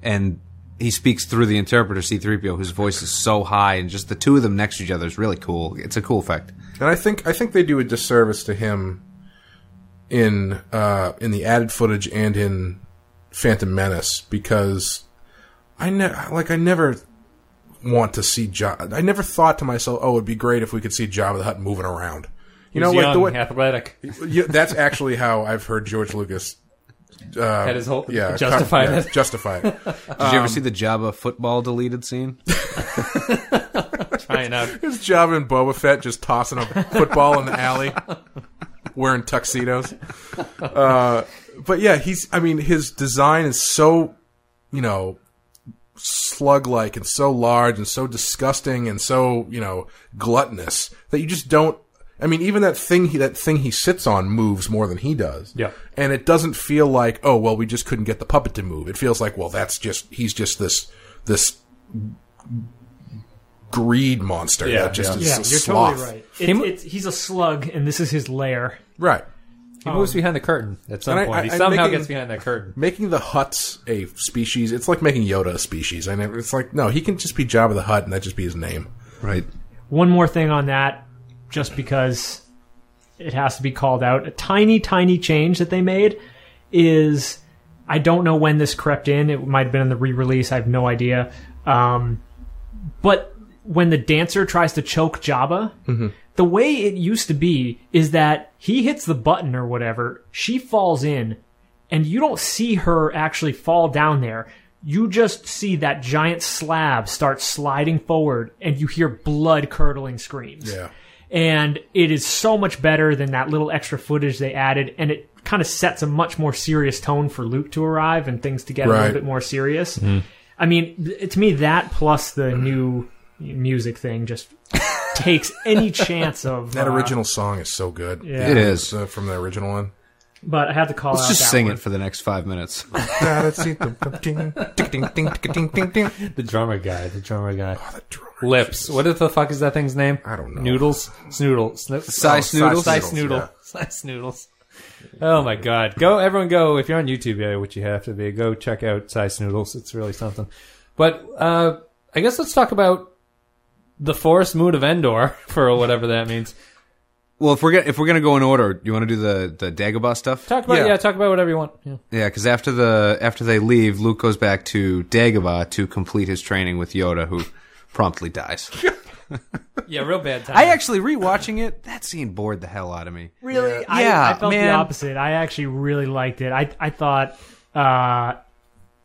Speaker 3: and he speaks through the interpreter C-3PO, whose voice is so high, and just the two of them next to each other is really cool. It's a cool effect.
Speaker 2: And I think I think they do a disservice to him in uh, in the added footage and in Phantom Menace because I ne- like I never want to see Jabba. I never thought to myself, oh, it'd be great if we could see Jabba the Hutt moving around. You know,
Speaker 1: He's
Speaker 2: like the
Speaker 1: young,
Speaker 2: way.
Speaker 1: athletic. [LAUGHS]
Speaker 2: Yeah, that's actually how I've heard George Lucas. Uh,
Speaker 1: Had his whole
Speaker 2: yeah,
Speaker 1: justify
Speaker 2: yeah,
Speaker 1: it.
Speaker 2: justify it. [LAUGHS]
Speaker 3: Did you ever see the Jabba football deleted scene? [LAUGHS]
Speaker 1: Trying out.
Speaker 2: It's Jabba and Boba Fett just tossing a football in the alley, wearing tuxedos. Uh, but yeah, he's. I mean, his design is so, you know, slug-like and so large and so disgusting and so you know gluttonous that you just don't. I mean, even that thing he that thing he sits on moves more than he does.
Speaker 1: Yeah.
Speaker 2: and it doesn't feel like oh well we just couldn't get the puppet to move. It feels like well that's just he's just this this greed monster
Speaker 1: Yeah,
Speaker 2: that just
Speaker 1: yeah.
Speaker 2: is
Speaker 4: Yeah,
Speaker 2: a
Speaker 4: you're
Speaker 2: sloth.
Speaker 4: totally right. It,
Speaker 1: Him-
Speaker 4: it's, he's a slug, and this is his lair.
Speaker 2: Right.
Speaker 1: He moves behind the curtain at some
Speaker 2: And I-
Speaker 1: point.
Speaker 2: I-
Speaker 1: he
Speaker 2: I'm
Speaker 1: somehow
Speaker 2: making-
Speaker 1: gets behind that curtain.
Speaker 2: Making the Huts a species, it's like making Yoda a species. I never, it's like, no, he can just be Jabba the Hutt and that just be his name.
Speaker 3: Right.
Speaker 4: One more thing on that, just because it has to be called out. A tiny, tiny change that they made is I don't know when this crept in. It might have been in the re-release. I have no idea. Um, but when the dancer tries to choke Jabba, the way it used to be is that he hits the button or whatever, she falls in, and you don't see her actually fall down there. You just see that giant slab start sliding forward, and you hear blood curdling screams.
Speaker 2: Yeah.
Speaker 4: And it is so much better than that little extra footage they added, and it kind of sets a much more serious tone for Luke to arrive and things to get a little bit more serious. Mm-hmm. I mean, to me, that plus the new music thing just takes any [LAUGHS] chance of
Speaker 2: That
Speaker 4: uh,
Speaker 2: original song is so good.
Speaker 4: Yeah.
Speaker 3: It is.
Speaker 2: uh, from the original one.
Speaker 4: But I had to call
Speaker 3: Let's
Speaker 4: out
Speaker 3: just
Speaker 4: that
Speaker 3: sing
Speaker 4: one.
Speaker 3: it for the next five minutes.
Speaker 2: the [LAUGHS]
Speaker 1: The drummer guy. The drummer guy.
Speaker 2: drummer.
Speaker 1: Lips. What the fuck is that thing's name?
Speaker 2: I don't know.
Speaker 1: Noodles. Snoodle. Sno-
Speaker 3: Cy
Speaker 2: Oh,
Speaker 3: Snoodles?
Speaker 2: Cy
Speaker 1: Slice
Speaker 2: Snoodles,
Speaker 1: noodle.
Speaker 2: yeah.
Speaker 1: Slice noodles. Oh my god. Go everyone go if you're on YouTube, yeah, which you have to be, go check out Size Noodles. It's really something. But uh I guess let's talk about the forest moon of Endor [LAUGHS] for whatever that means.
Speaker 3: Well, if we're gonna, if we're gonna go in order, you want to do the the Dagobah stuff?
Speaker 1: Talk about
Speaker 2: Yeah.
Speaker 1: yeah, talk about whatever you want. Yeah.
Speaker 3: Yeah, because after the after they leave, Luke goes back to Dagobah to complete his training with Yoda, who [LAUGHS] promptly dies. [LAUGHS]
Speaker 1: Yeah, real bad time.
Speaker 3: I actually rewatching it. That scene bored the hell out of me.
Speaker 4: Really? I,
Speaker 3: Yeah,
Speaker 4: I felt
Speaker 3: man.
Speaker 4: the opposite. I actually really liked it. I I thought uh,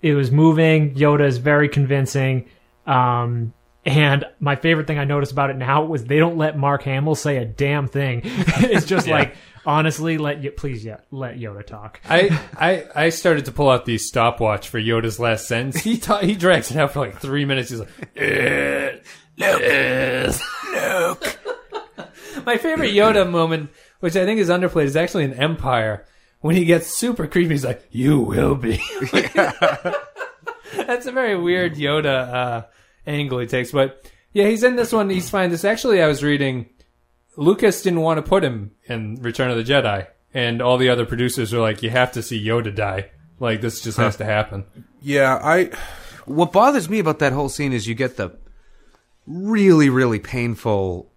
Speaker 4: it was moving. Yoda is very convincing. Um, and my favorite thing I noticed about it now was they don't let Mark Hamill say a damn thing. [LAUGHS] it's just like honestly, let you please yeah, let Yoda talk.
Speaker 1: I, I I started to pull out the stopwatch for Yoda's last sentence. He ta- he drags it out for like three minutes. He's like, eh, Luke, Luke. [LAUGHS] My favorite Yoda moment, which I think is underplayed, is actually in Empire when he gets super creepy. He's like, "You will be." [LAUGHS] That's a very weird Yoda uh, angle he takes, but yeah, he's in this one. He's fine. This actually, I was reading. Lucas didn't want to put him in Return of the Jedi, and all the other producers were like, "You have to see Yoda die. Like this just has to happen."
Speaker 2: Yeah, I.
Speaker 3: What bothers me about that whole scene is you get the really, really painful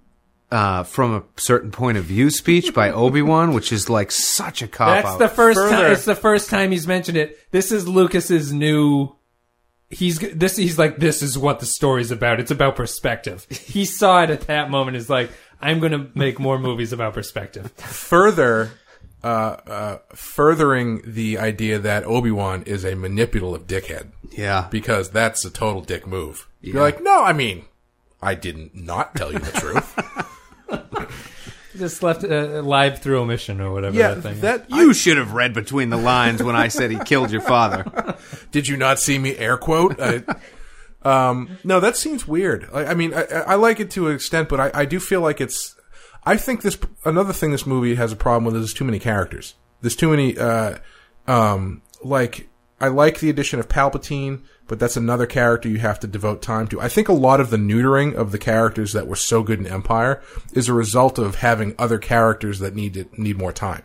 Speaker 3: uh, from a certain point of view speech by [LAUGHS] Obi Wan, which is like such a cop
Speaker 1: That's
Speaker 3: out.
Speaker 1: the first time. It's the first time he's mentioned it. This is Lucas's new. He's this. He's like, this is what the story's about. It's about perspective. He saw it at that moment. Is like, I'm going to make more movies about perspective.
Speaker 2: further uh, uh, furthering the idea that Obi Wan is a manipulative dickhead
Speaker 3: yeah.
Speaker 2: because that's a total dick move. You're like, no, I mean, I didn't not tell you the truth. [LAUGHS]
Speaker 1: Just left uh, live through omission or whatever.
Speaker 2: yeah,
Speaker 1: that thing. is.
Speaker 2: that
Speaker 3: You should have read between the lines when I said he killed your father. [LAUGHS]
Speaker 2: did you not see me air quote? I, um, no, that seems weird. I, I mean, I, I like it to an extent, but I, I do feel like it's. I think this another thing this movie has a problem with is too many characters. There's too many. Uh, um, like I like the addition of Palpatine, but that's another character you have to devote time to. I think a lot of the neutering of the characters that were so good in Empire is a result of having other characters that need to, need more time.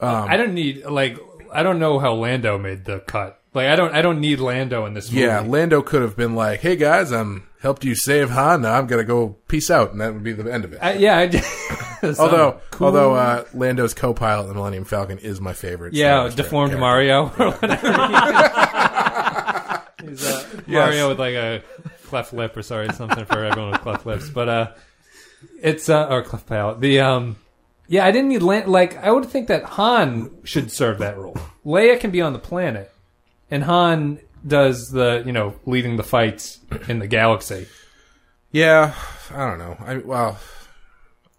Speaker 1: I don't need like. I don't know how Lando made the cut. Like, I don't. I don't need Lando in this movie.
Speaker 2: Yeah, Lando could have been like, "Hey guys, I'm helped you save Han. Now I'm gonna go peace out," and that would be the end of it.
Speaker 1: I, yeah. I, [LAUGHS]
Speaker 2: although, although uh, Lando's co-pilot in the Millennium Falcon is my favorite.
Speaker 1: Yeah, deformed. Mario or whatever. [LAUGHS] He's uh, [LAUGHS] Mario with like a cleft lip or sorry something for everyone with cleft lips, but uh, it's uh or cleft palate. The um, yeah, I didn't need Lan- like I would think that Han should serve that role. Leia can be on the planet, and Han does the you know leading the fights in the galaxy.
Speaker 2: Yeah, I don't know. I well,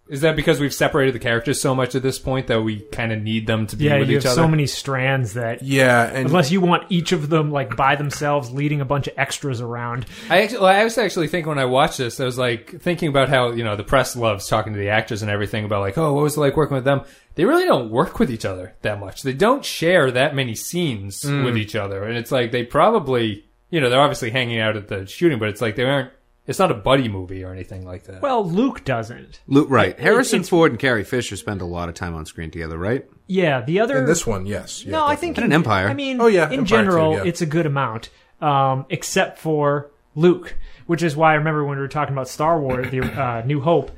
Speaker 1: Is that because we've separated the characters so much at this point that we kind of need them to be
Speaker 4: Yeah,
Speaker 1: with
Speaker 4: you
Speaker 1: each
Speaker 4: have
Speaker 1: other?
Speaker 4: so many strands that
Speaker 2: yeah, and
Speaker 4: unless you want each of them like by themselves leading a bunch of extras around.
Speaker 1: I actually, well, I was actually thinking when I watched this, I was like thinking about how you know the press loves talking to the actors and everything about like, oh, what was it like working with them? They really don't work with each other that much. They don't share that many scenes with mm. each other, and it's like they probably, you know, they're obviously hanging out at the shooting, but it's like they aren't. It's not a buddy movie or anything like that.
Speaker 4: Well, Luke doesn't.
Speaker 3: Luke, right.
Speaker 4: It-
Speaker 3: Harrison
Speaker 4: it's-
Speaker 3: Ford and Carrie Fisher spend a lot of time on screen together, right?
Speaker 4: Yeah, the other
Speaker 2: in this one, yes. Yeah,
Speaker 4: No, I think
Speaker 3: in an Empire.
Speaker 4: I mean,
Speaker 2: Oh, yeah,
Speaker 4: in
Speaker 2: Empire
Speaker 4: general,
Speaker 2: too, yeah.
Speaker 4: it's a good amount, um, except for Luke, which is why I remember when we were talking about Star Wars, the uh, New Hope.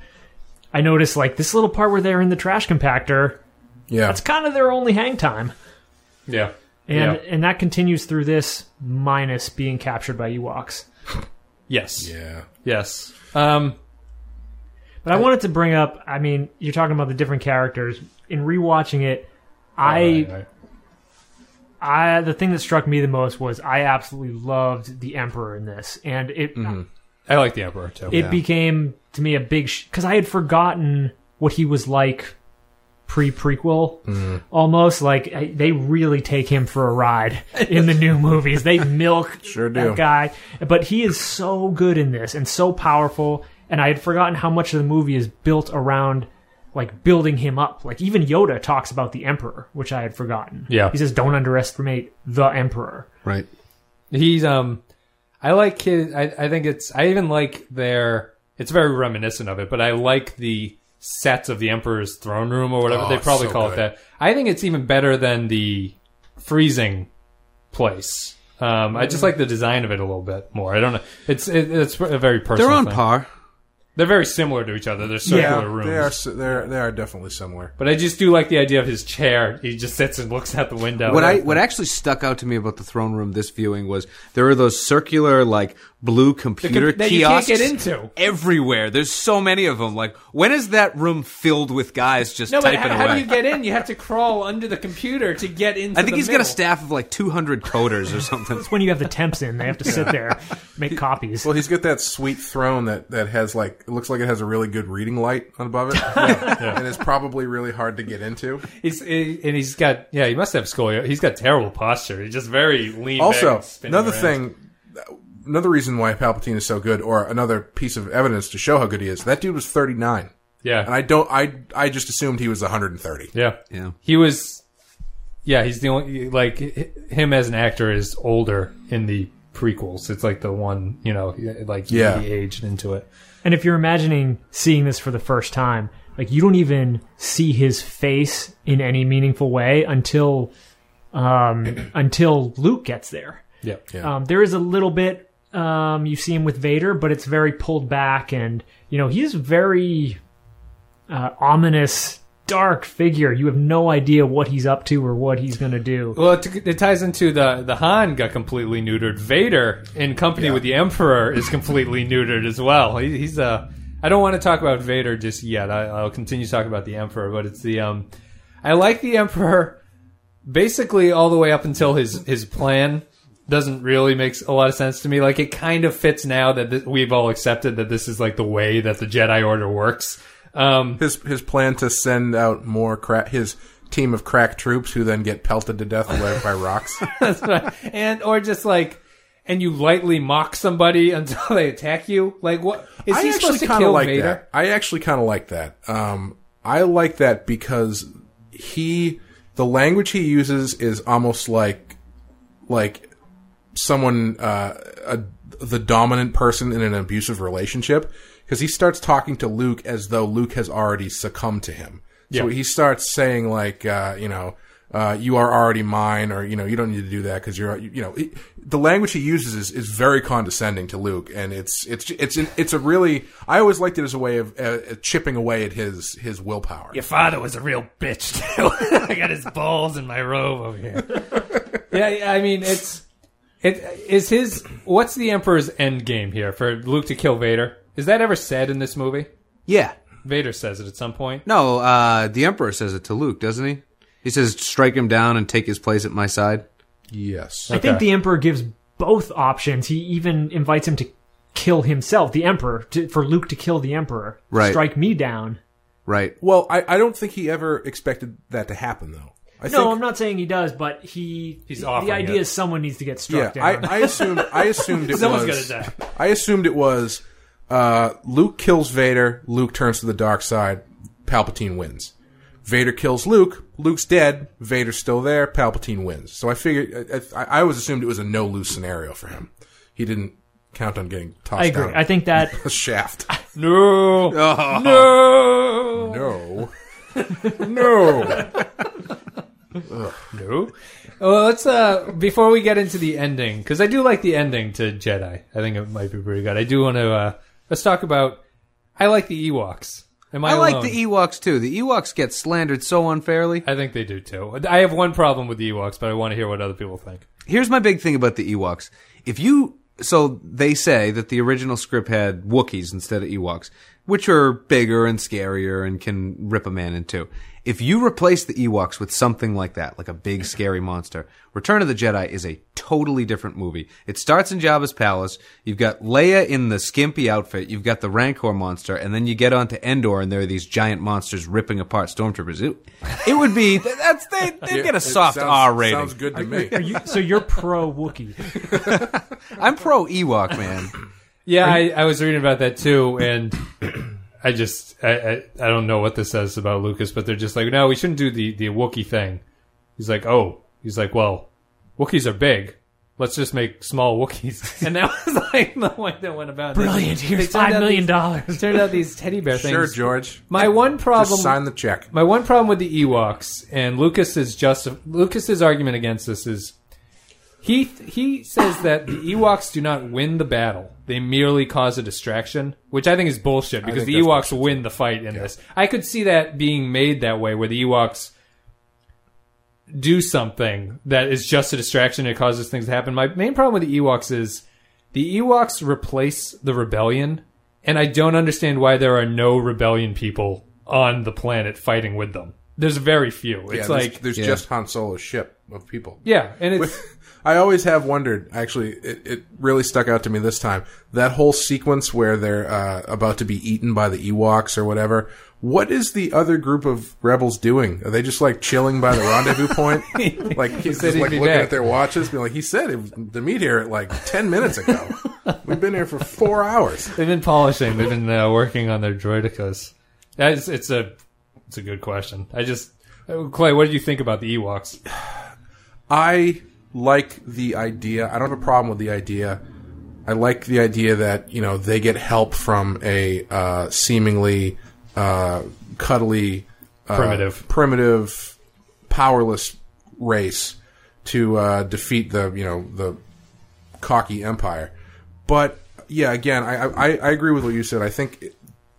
Speaker 4: I noticed like this little part where they're in the trash compactor.
Speaker 2: yeah,
Speaker 4: That's kind of their only hang time,
Speaker 1: yeah,
Speaker 4: and
Speaker 1: Yeah.
Speaker 4: and that continues through this minus being captured by Ewoks. [LAUGHS]
Speaker 1: yes,
Speaker 2: yeah.
Speaker 1: yes. Um,
Speaker 4: But I wanted to bring up. I mean, you're talking about the different characters. In rewatching it, I
Speaker 1: right, right.
Speaker 4: I the thing that struck me the most was I absolutely loved the Emperor in this, and it
Speaker 1: I like the Emperor too.
Speaker 4: it became to me a big because I had forgotten what he was like pre prequel, almost like they really take him for a ride in the new [LAUGHS] movies. They milk
Speaker 2: Sure do.
Speaker 4: that guy, but he is so good in this and so powerful. And I had forgotten how much of the movie is built around like building him up. Like even Yoda talks about the Emperor, which I had forgotten.
Speaker 1: Yeah.
Speaker 4: he says, "Don't underestimate the Emperor."
Speaker 3: Right.
Speaker 1: He's um, I like his. I, I think it's. I even like their. It's very reminiscent of it, but I like the sets of the Emperor's throne room or whatever
Speaker 2: Oh,
Speaker 1: they probably
Speaker 2: so
Speaker 1: call
Speaker 2: good.
Speaker 1: it. That I think it's even better than the freezing place. Um, I just like the design of it a little bit more. I don't know. It's it, it's a very personal.
Speaker 3: They're on
Speaker 1: thing.
Speaker 3: par.
Speaker 1: They're very similar to each other. They're circular
Speaker 2: Yeah,
Speaker 1: rooms.
Speaker 2: they are. They're they are definitely similar.
Speaker 1: But I just do like the idea of his chair. He just sits and looks out the window.
Speaker 3: What I what actually stuck out to me about the throne room this viewing was there are those circular like blue computer
Speaker 1: that you can't get into.
Speaker 3: everywhere. There's so many of them. Like when is that room filled with guys just
Speaker 1: no,
Speaker 3: typing
Speaker 1: how, how
Speaker 3: away?
Speaker 1: do you get in? You have to crawl under the computer to get into.
Speaker 3: I think
Speaker 1: the
Speaker 3: he's got a staff of like 200 coders or something.
Speaker 4: That's when you have the temps in; they have to sit there, [LAUGHS] make copies.
Speaker 2: Well, he's got that sweet throne that, that has like it looks like it has a really good reading light above it, [LAUGHS] and it's probably really hard to get into.
Speaker 1: He's he- and he's got yeah. He must have scoliosis. He's got terrible posture. He's just very lean.
Speaker 2: Also,
Speaker 1: and
Speaker 2: another
Speaker 1: around.
Speaker 2: thing, another reason why Palpatine is so good, or another piece of evidence to show how good he is, that dude was thirty nine,
Speaker 1: Yeah,
Speaker 2: and I don't, I I just assumed he was one hundred and thirty.
Speaker 1: yeah,
Speaker 3: Yeah.
Speaker 1: He was. Yeah, he's the only like him as an actor is older in the prequels. It's like the one you know like
Speaker 2: Yeah.
Speaker 1: he aged into it.
Speaker 4: And if you're imagining seeing this for the first time, like you don't even see his face in any meaningful way until um, [CLEARS THROAT] until Luke gets there.
Speaker 1: Yeah,
Speaker 2: Yeah.
Speaker 4: Um, there is a little bit um, you see him with Vader, but it's very pulled back, and you know he's very uh, ominous, dark figure. You have no idea what he's up to or what he's going to do.
Speaker 1: Well, it, it ties into the the Han got completely neutered. Vader, in company with the Emperor, is completely neutered as well. He, he's Uh, I don't want to talk about Vader just yet. I, I'll continue to talk about the Emperor, but it's the um. I like the Emperor, basically all the way up until his his plan doesn't really make a lot of sense to me. Like it kind of fits now that th- we've all accepted that this is like the way that the Jedi Order works. Um,
Speaker 2: His his plan to send out more crack his team of crack troops who then get pelted to death by, rocks. [LAUGHS]
Speaker 1: That's right. And or just like, and you lightly mock somebody until they attack you. Like what is
Speaker 2: I
Speaker 1: he
Speaker 2: actually
Speaker 1: supposed to
Speaker 2: kind of
Speaker 1: kill
Speaker 2: like
Speaker 1: Vader?
Speaker 2: that. I actually kind of like that. Um, I like that because he, the language he uses is almost like, like someone, uh, a, the dominant person in an abusive relationship. Because he starts talking to Luke as though Luke has already succumbed to him. So
Speaker 1: Yeah.
Speaker 2: he starts saying like, uh, you know, uh, you are already mine, or you know, you don't need to do that because you're, you know, it, the language he uses is, is very condescending to Luke, and it's it's it's it's a really. I always liked it as a way of uh, chipping away at his his willpower.
Speaker 1: Your father was a real bitch [LAUGHS] too. I got his balls in my robe over here. [LAUGHS] yeah, yeah, I mean it's It, is his what's the Emperor's end game here for Luke to kill Vader? Is that ever said in this movie?
Speaker 3: Yeah.
Speaker 1: Vader says it at some point.
Speaker 3: No, uh, the Emperor says it to Luke, doesn't he? He says, "Strike him down and take his place at my side."
Speaker 2: Yes.
Speaker 4: I think
Speaker 1: Okay.
Speaker 4: the Emperor gives both options. He even invites him to kill himself, the Emperor, to, for Luke to kill the Emperor.
Speaker 3: Right.
Speaker 4: Strike me down.
Speaker 3: Right.
Speaker 2: Well, I, I don't think he ever expected that to happen, though. I
Speaker 4: No,
Speaker 2: think,
Speaker 4: I'm not saying he does, but he.
Speaker 1: He's
Speaker 4: offered
Speaker 1: the
Speaker 4: idea
Speaker 1: it.
Speaker 4: is someone needs to get
Speaker 2: Yeah,
Speaker 4: struck
Speaker 2: I,
Speaker 4: down.
Speaker 2: I assumed. I assumed [LAUGHS] it
Speaker 1: Someone's
Speaker 2: was.
Speaker 1: gonna die.
Speaker 2: I assumed it was. Uh, Luke kills Vader. Luke turns to the dark side. Palpatine wins. Vader kills Luke. Luke's dead. Vader's still there. Palpatine wins. So I figured. I, I, always assumed it was a no lose scenario for him. He didn't count on getting tossed
Speaker 4: I agree.
Speaker 2: down
Speaker 4: I think that [LAUGHS]
Speaker 2: a shaft.
Speaker 1: No, [LAUGHS] no,
Speaker 2: No. [LAUGHS] no.
Speaker 1: no. Well, let's uh before we get into the ending because I do like the ending to Jedi. I think it might be pretty good. I do want to uh let's talk about. I like the Ewoks. Am I,
Speaker 3: I like
Speaker 1: alone?
Speaker 3: the Ewoks too. The Ewoks get slandered so unfairly.
Speaker 1: I think they do too. I have one problem with the Ewoks, but I want to hear what other people think.
Speaker 3: Here's my big thing about the Ewoks. If you so they say that the original script had Wookiees instead of Ewoks, which are bigger and scarier and can rip a man in two. If you replace the Ewoks with something like that, like a big scary monster, Return of the Jedi is a totally different movie. It starts in Jabba's palace. You've got Leia in the skimpy outfit. You've got the Rancor monster, and then you get onto Endor, and there are these giant monsters ripping apart stormtroopers. It, it would be that's they they get a soft
Speaker 2: sounds-
Speaker 3: R rating.
Speaker 2: Sounds good to me.
Speaker 4: Are you, so you're pro Wookiee. [LAUGHS]
Speaker 3: I'm pro Ewok, man.
Speaker 1: Yeah, I, I was reading about that too, and I just I, I I don't know what this says about Lucas, but they're just like, no, we shouldn't do the the Wookiee thing. He's like, oh, he's like, well, Wookiees are big. Let's just make small Wookiees, [LAUGHS] and that was like the way that went about. it.
Speaker 4: Brilliant.
Speaker 1: They
Speaker 4: Here's
Speaker 1: turned
Speaker 4: five
Speaker 1: out
Speaker 4: million
Speaker 1: these-
Speaker 4: dollars.
Speaker 1: Turned out these teddy bear things.
Speaker 2: Sure, George.
Speaker 1: My one problem.
Speaker 2: Just sign the check.
Speaker 1: My one problem with the Ewoks and Lucas's just Lucas's argument against this is he he says that the Ewoks do not win the battle; they merely cause a distraction, which I think is bullshit because the
Speaker 2: that's
Speaker 1: Ewoks
Speaker 2: bullshit,
Speaker 1: win the fight in this. I could see that being made that way, where the Ewoks do something that is just a distraction and it causes things to happen. My main problem with the Ewoks is the Ewoks replace the rebellion, and I don't understand why there are no rebellion people on the planet fighting with them. There's very few. It's
Speaker 2: Yeah, there's,
Speaker 1: like
Speaker 2: there's
Speaker 3: Yeah.
Speaker 2: just Han Solo's ship of people.
Speaker 1: yeah, and it's
Speaker 2: I always have wondered. Actually, it, it really stuck out to me this time. That whole sequence where they're uh, about to be eaten by the Ewoks or whatever. What is the other group of rebels doing? Are they just like chilling by the rendezvous point? [LAUGHS] [LAUGHS] like he's just like looking
Speaker 1: back.
Speaker 2: at their watches, being like, "He said it was to meet here at like ten minutes ago. We've been here for four hours."
Speaker 1: they've been polishing. They've been uh, working on their droidicas. That's it's a it's a good question. I just uh, Clay, what did you think about the Ewoks?
Speaker 2: I like the idea. I don't have a problem with the idea. I like the idea that you know they get help from a uh, seemingly uh, cuddly, uh,
Speaker 1: Primitive.
Speaker 2: primitive, powerless race to uh, defeat the you know the cocky empire. But yeah, again, I, I I agree with what you said. I think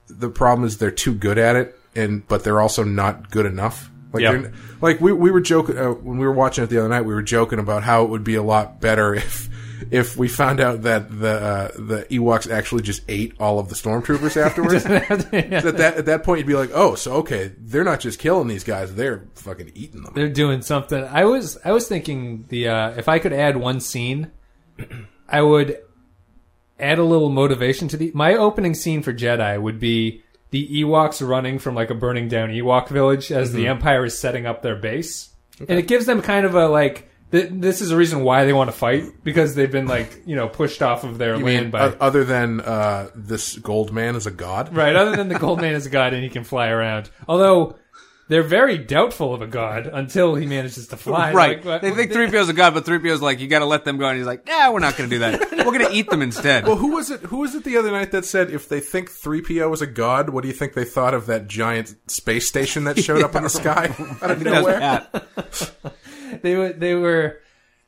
Speaker 2: the problem is they're too good at it, and but they're also not good enough. Like,
Speaker 1: Yeah.
Speaker 2: like we we were joking uh, when we were watching it the other night. We were joking about how it would be a lot better [LAUGHS] if if we found out that the uh, the Ewoks actually just ate all of the stormtroopers [LAUGHS] afterwards. At that at that point, you'd be like, oh, so okay, they're not just killing these guys; they're fucking eating them.
Speaker 1: They're doing something. I was I was thinking the uh, if I could add one scene, I would add a little motivation to the. My opening scene for Jedi would be the Ewoks running from like a burning down Ewok village as
Speaker 2: Mm-hmm.
Speaker 1: the Empire is setting up their base, and it gives them kind of a like. Th- this is a reason why they want to fight because they've been like you know pushed off of their
Speaker 2: You
Speaker 1: land
Speaker 2: mean
Speaker 1: by
Speaker 2: o- other than uh, this gold man is a god?
Speaker 1: Right, other than the gold man is a god and he can fly around. Although they're very doubtful of a god until he manages to fly.
Speaker 3: Right.
Speaker 1: Like, what-
Speaker 3: they think 3PO's a god, but 3PO's like, you gotta let them go. And he's like, yeah, we're not gonna do that. [LAUGHS] We're gonna eat them instead.
Speaker 2: Well, who was it? Who was it the other night that said if they think three PO was a god, what do you think they thought of that giant space station that showed up in the [LAUGHS] sky [LAUGHS] out of
Speaker 3: That's
Speaker 2: nowhere?
Speaker 1: They were they were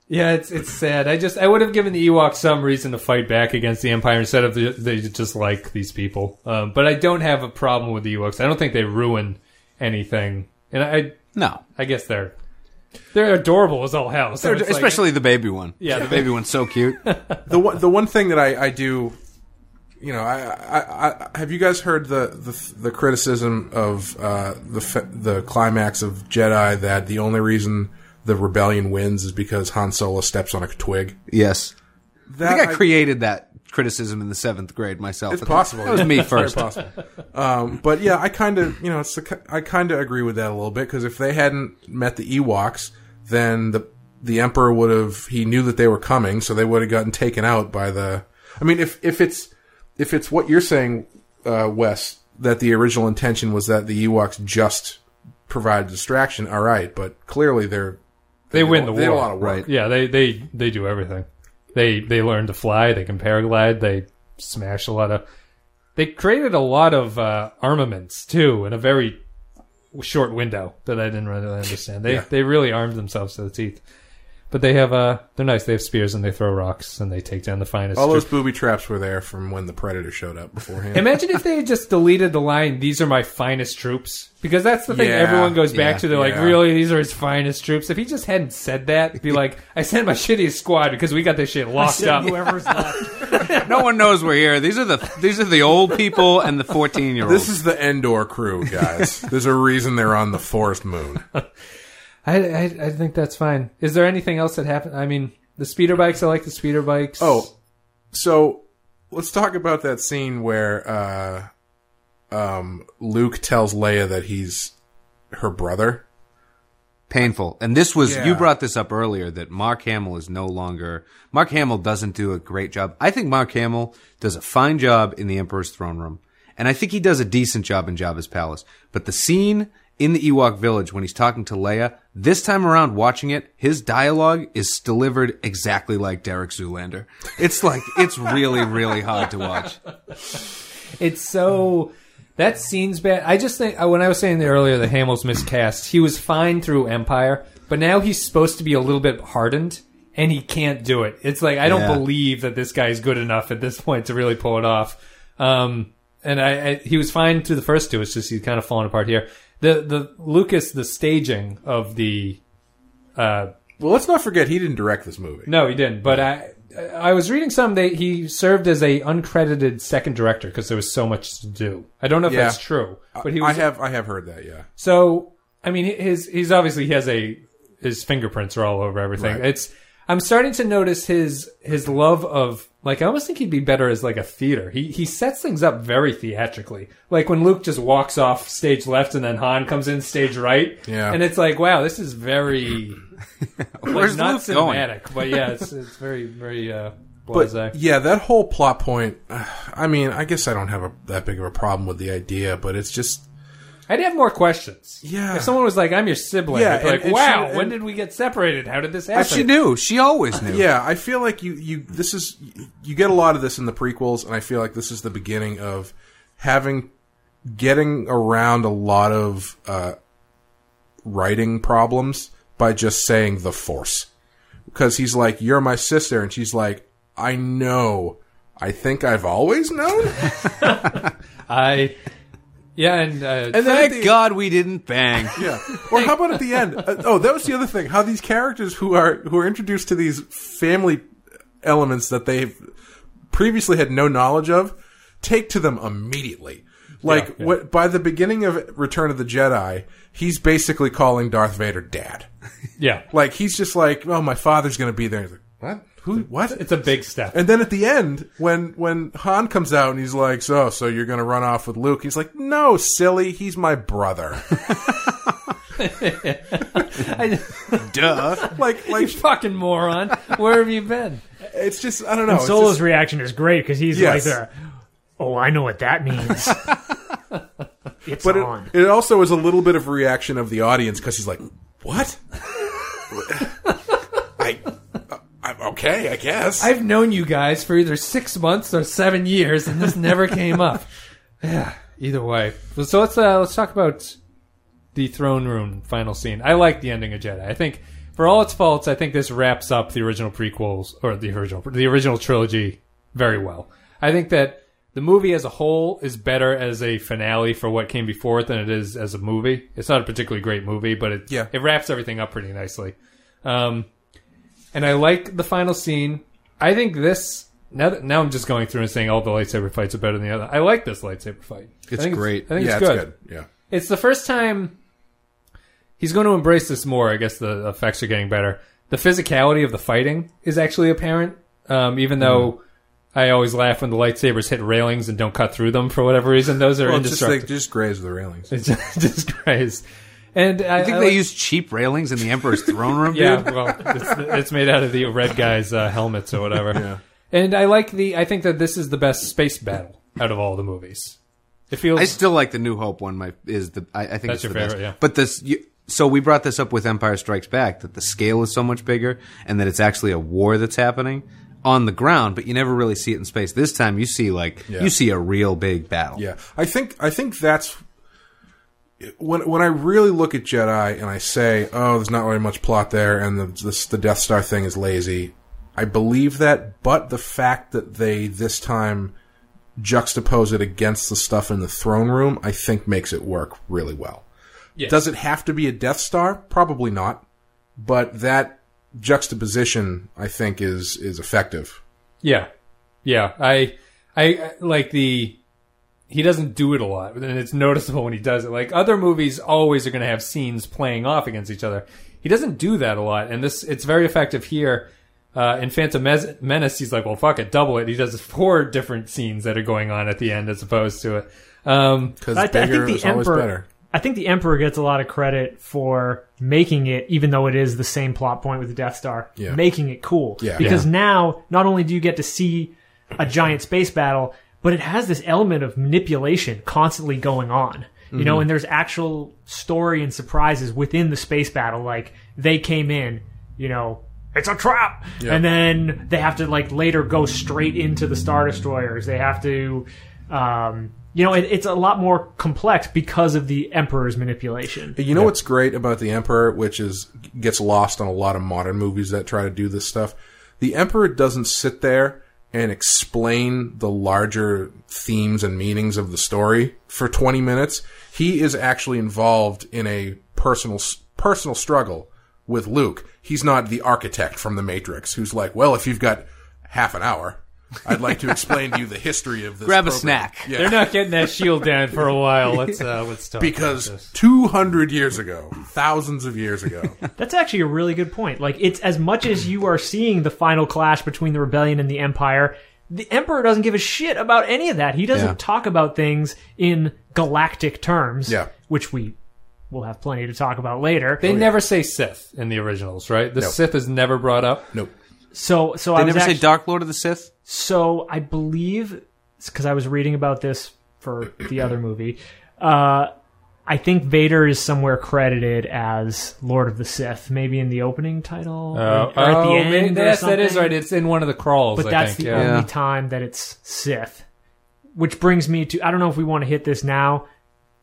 Speaker 1: yeah it's it's sad i just i would have given the ewoks some reason to fight back against the empire instead of the, they just like these people um, but i don't have a problem with the ewoks i don't think they ruin anything and i
Speaker 3: No.
Speaker 1: i guess they're They're adorable as all hell. So it's like-
Speaker 3: especially the baby one.
Speaker 1: Yeah,
Speaker 3: the baby one's so cute. [LAUGHS]
Speaker 2: the one the one thing that I, I do, you know, I, I, I have you guys heard the the, the criticism of uh, the fe- the climax of Jedi that the only reason the rebellion wins is because Han Solo steps on a twig.
Speaker 3: yes,
Speaker 2: That
Speaker 3: I think I created that criticism in the seventh grade myself.
Speaker 2: It's possible.
Speaker 3: That was me [LAUGHS]
Speaker 2: Very
Speaker 3: first.
Speaker 2: possible. Um, but yeah, I kind of, you know, it's the, I kind of agree with that a little bit because if they hadn't met the Ewoks, then the the Emperor would have. He knew that they were coming, so they would have gotten taken out by the. I mean, if if it's if it's what you're saying, uh, Wes, that the original intention was that the Ewoks just provide distraction, all right, but clearly they're
Speaker 1: They
Speaker 2: did
Speaker 1: win
Speaker 2: a-
Speaker 1: the
Speaker 2: they did a
Speaker 1: war.
Speaker 2: lot of work.
Speaker 3: Right.
Speaker 1: Yeah, they they they do everything. They they learn to fly. They can paraglide. They smash a lot of. They created a lot of uh, armaments too in a very short window that I didn't really understand. They
Speaker 2: Yeah.
Speaker 1: they really armed themselves to the teeth. But they have uh they're nice. They have spears and they throw rocks and they take down the finest.
Speaker 2: All those
Speaker 1: troops.
Speaker 2: booby traps were there from when the Predator showed up beforehand.
Speaker 1: Imagine if [LAUGHS] they had just deleted the line, "These are my finest troops," because that's the thing
Speaker 2: Yeah,
Speaker 1: everyone goes back
Speaker 3: yeah,
Speaker 1: to. They're like, "Really, these are his finest troops." If he just hadn't said that, be [LAUGHS] like, "I sent my shittiest squad because we got this shit locked up."
Speaker 4: Whoever's [LAUGHS] left.
Speaker 3: No one knows we're here. These are the these are the old people and the fourteen year olds.
Speaker 2: This is the Endor crew, guys. There's a reason they're on the forest moon.
Speaker 1: I, I I think that's fine. Is there anything else that happened? I mean, the speeder bikes. I like the speeder bikes.
Speaker 2: Oh, so let's talk about that scene where uh, um, Luke tells Leia that he's her brother.
Speaker 3: painful. And this was
Speaker 2: Yeah.
Speaker 3: you brought this up earlier that Mark Hamill is no longer Mark Hamill doesn't do a great job. I think Mark Hamill does a fine job in the Emperor's throne room. And I think he does a decent job in Jabba's palace. But the scene in the Ewok village when he's talking to Leia, this time around watching it, his dialogue is delivered exactly like Derek Zoolander. It's like it's really, really hard to watch.
Speaker 1: It's so that scene's bad. I just think uh, when I was saying earlier that Hamill's miscast, he was fine through Empire, but now he's supposed to be a little bit hardened, and he can't do it. It's like I don't
Speaker 3: Yeah.
Speaker 1: believe that this guy's good enough at this point to really pull it off. Um, and I, I he was fine through the first two. It's just he's kind of falling apart here. The the Lucas the staging of the uh,
Speaker 2: Well, let's not forget he didn't direct this movie.
Speaker 1: no, he didn't. But I, I was reading some that he served as a uncredited second director because there was so much to do. I don't know if
Speaker 2: Yeah.
Speaker 1: that's true, but he was.
Speaker 2: I have I have heard that. Yeah.
Speaker 1: so I mean, his he's obviously he has a his fingerprints are all over everything.
Speaker 2: Right.
Speaker 1: It's I'm starting to notice his his love of like I almost think he'd be better as like a theater. He he sets things up very theatrically. Like when Luke just walks off stage left and then Han comes in stage right.
Speaker 2: Yeah.
Speaker 1: And it's like, wow, this is very [LAUGHS] like,
Speaker 3: Where's
Speaker 1: not
Speaker 3: Luke going?
Speaker 1: cinematic, but yeah, it's it's very very uh
Speaker 2: But yeah, that whole plot point. uh, [SIGHS] I mean, I guess I don't have a, that big of a problem with the idea, but it's just
Speaker 1: I'd have more questions.
Speaker 2: Yeah.
Speaker 1: If someone was like, "I'm your sibling,"
Speaker 2: Yeah,
Speaker 1: I'd be
Speaker 2: and-
Speaker 1: like,
Speaker 2: and
Speaker 1: "Wow,
Speaker 2: she-
Speaker 1: when did we get separated? How did this happen?"
Speaker 3: She knew. She always knew.
Speaker 2: yeah. I feel like you you this is you get a lot of this in the prequels, and I feel like this is the beginning of having getting around a lot of uh, writing problems by just saying the Force, because he's like, "You're my sister," and she's like, "I know." I think I've always known. [LAUGHS]
Speaker 1: I, yeah, and, uh,
Speaker 2: And
Speaker 3: Thank
Speaker 2: the-
Speaker 3: God we didn't bang. [LAUGHS]
Speaker 2: Yeah. Or how about at the end? Uh, oh, that was the other thing. How these characters who are who are introduced to these family elements that they've previously had no knowledge of take to them immediately. Like
Speaker 1: Yeah, yeah.
Speaker 2: What, by the beginning of Return of the Jedi, he's basically calling Darth Vader dad.
Speaker 1: yeah,
Speaker 2: Like he's just like, "Oh, my father's going to be there." He's like, "What? Who? What?"
Speaker 1: it's a big step.
Speaker 2: And then at the end, when when Han comes out and he's like, "So, so you're gonna run off with Luke?" He's like, "No, silly, he's my brother." [LAUGHS]
Speaker 1: I,
Speaker 3: Duh.
Speaker 2: like,
Speaker 1: you
Speaker 2: like
Speaker 1: fucking moron! Where have you been?
Speaker 2: it's just I don't know.
Speaker 4: And Solo's
Speaker 2: just-
Speaker 4: reaction is great because he's
Speaker 2: Yes.
Speaker 4: like there. Oh, I know what that means. [LAUGHS] it's
Speaker 2: but
Speaker 4: on.
Speaker 2: it, it also is a little bit of reaction of the audience because he's like, "What? [LAUGHS] I, uh, I'm okay, I guess."
Speaker 1: I've known you guys for either six months or seven years, and this never came up. [LAUGHS] Yeah, either way. So let's uh, let's talk about the throne room final scene. I like the ending of Jedi. I think, for all its faults, I think this wraps up the original prequels or the original the original trilogy very well. I think that the movie as a whole is better as a finale for what came before it than it is as a movie. It's not a particularly great movie, but it
Speaker 2: Yeah.
Speaker 1: it wraps everything up pretty nicely. Um, and I like the final scene. I think this now that, now I'm just going through and saying all the lightsaber fights are better than the other. I like this lightsaber fight.
Speaker 3: It's
Speaker 1: think
Speaker 3: great.
Speaker 1: I think
Speaker 2: yeah,
Speaker 1: it's good.
Speaker 2: Yeah.
Speaker 1: It's the first time he's going to embrace this more. I guess the effects are getting better. The physicality of the fighting is actually apparent, um, even though I always laugh when the lightsabers hit railings and don't cut through them for whatever reason. Those are
Speaker 2: Well, just
Speaker 1: indestructible.
Speaker 2: they just graze the railings. [LAUGHS]
Speaker 1: it's just, just crazy. And I,
Speaker 3: I think
Speaker 1: I
Speaker 3: they
Speaker 1: like-
Speaker 3: use cheap railings in the Emperor's throne room, [LAUGHS]
Speaker 1: yeah,
Speaker 3: dude.
Speaker 1: well, it's, it's made out of the red guys' uh, helmets or whatever.
Speaker 2: Yeah.
Speaker 1: And I like the. I think that this is the best space battle out of all the movies. It feels.
Speaker 3: I still like the New Hope one. My is the I, I think
Speaker 1: That's
Speaker 3: it's
Speaker 1: your
Speaker 3: the best.
Speaker 1: favorite, yeah.
Speaker 3: But this, you, so we brought this up with Empire Strikes Back that the scale is so much bigger and that it's actually a war that's happening on the ground, but you never really see it in space. This time, you see like
Speaker 2: Yeah.
Speaker 3: you see a real big battle.
Speaker 2: Yeah, I think I think that's when when I really look at Jedi and I say, "Oh, there's not really much plot there," and the this, the Death Star thing is lazy. I believe that, but the fact that they this time juxtapose it against the stuff in the throne room, I think makes it work really well.
Speaker 1: Yes.
Speaker 2: Does it have to be a Death Star? Probably not, but that juxtaposition, I think, is is effective.
Speaker 1: Yeah, yeah. I, I I- like the. He doesn't do it a lot, and it's noticeable when he does it. Like other movies, always are going to have scenes playing off against each other. He doesn't do that a lot, and this it's very effective here. Uh, in Phantom Menace, he's like, "Well, fuck it, double it." He does [LAUGHS] four different scenes that are going on at the end, as opposed to it. Um,
Speaker 2: Because
Speaker 4: I, th- I think the emperor.
Speaker 2: better.
Speaker 4: I think the emperor gets a lot of credit for making it, even though it is the same plot point with the Death Star,
Speaker 2: Yeah.
Speaker 4: making it cool.
Speaker 2: Yeah.
Speaker 4: Because now, not only do you get to see a giant space battle, but it has this element of manipulation constantly going on. You
Speaker 2: Mm-hmm.
Speaker 4: know, and there's actual story and surprises within the space battle. Like they came in, you know, it's a trap,
Speaker 2: Yeah.
Speaker 4: and then they have to like later go straight into the star destroyers. They have to, um, you know, it, it's a lot more complex because of the emperor's manipulation.
Speaker 2: You know what's great about the Emperor, which is gets lost on a lot of modern movies that try to do this stuff. The Emperor doesn't sit there and explain the larger themes and meanings of the story for 20 minutes. He is actually involved in a personal personal struggle with Luke. He's not the architect from the Matrix who's like, "Well, if you've got half an hour, I'd like to explain to you the history of this."
Speaker 3: Grab a snack.
Speaker 2: Yeah.
Speaker 1: they're not getting that shield down for a while. [LAUGHS] Let's uh, let's talk
Speaker 2: because 200 years ago, thousands of years ago, [LAUGHS]
Speaker 4: That's actually a really good point. Like, it's as much as you are seeing the final clash between the rebellion and the empire. The emperor doesn't give a shit about any of that. He doesn't
Speaker 3: Yeah.
Speaker 4: talk about things in galactic terms.
Speaker 2: Yeah.
Speaker 4: which we will have plenty to talk about later.
Speaker 1: They never say Sith in the originals, right? The
Speaker 2: No.
Speaker 1: Sith is never brought up.
Speaker 2: nope.
Speaker 4: So, so I
Speaker 3: They
Speaker 4: was
Speaker 3: never say
Speaker 4: actu-
Speaker 3: Dark Lord of the Sith.
Speaker 4: So I believe because I was reading about this for the other movie. Uh, I think Vader is somewhere credited as Lord of the Sith, maybe in the opening title or, or at the end.
Speaker 1: man,
Speaker 4: or
Speaker 1: yes, that is right. It's in one of the crawls.
Speaker 4: But
Speaker 1: I
Speaker 4: that's
Speaker 1: think,
Speaker 4: the
Speaker 1: yeah.
Speaker 4: only time that it's Sith. Which brings me to I don't know if we want to hit this now,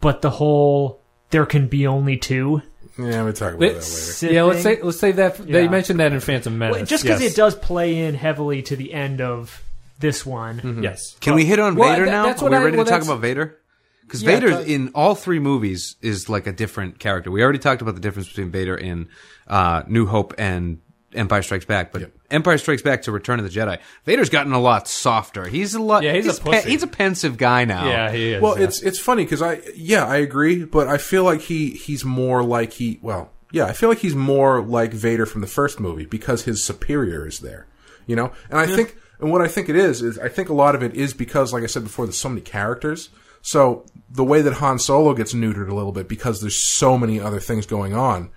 Speaker 4: but the whole there can be only two.
Speaker 2: Yeah, we'll talk about that later.
Speaker 1: Yeah, let's say let's save that. They
Speaker 4: Yeah.
Speaker 1: mentioned that in Phantom Menace.
Speaker 4: Well, just because
Speaker 1: yes.
Speaker 4: it does play in heavily to the end of this one.
Speaker 1: Yes.
Speaker 3: Can we hit on
Speaker 1: Well,
Speaker 3: Vader
Speaker 1: that-
Speaker 3: now?
Speaker 1: that's
Speaker 3: Are
Speaker 1: what
Speaker 3: we
Speaker 1: I-
Speaker 3: ready
Speaker 1: well,
Speaker 3: to talk
Speaker 1: that's-
Speaker 3: about Vader? Because
Speaker 1: Yeah,
Speaker 3: Vader
Speaker 1: but-
Speaker 3: in all three movies is like a different character. We already talked about the difference between Vader in uh, New Hope and Empire Strikes Back, but Empire Strikes Back to Return of the Jedi, Vader's gotten a lot softer. He's a lot.
Speaker 1: Yeah, he's a
Speaker 3: pe-
Speaker 1: pussy.
Speaker 3: he's a pensive guy now.
Speaker 1: Yeah, he is.
Speaker 2: Well,
Speaker 1: yeah.
Speaker 2: it's it's funny because I yeah I agree, but I feel like he he's more like he well yeah I feel like he's more like Vader from the first movie because his superior is there, you know. And I think and what I think it is is I think a lot of it is because like I said before, there's so many characters. So the way that Han Solo gets neutered a little bit because there's so many other things going on.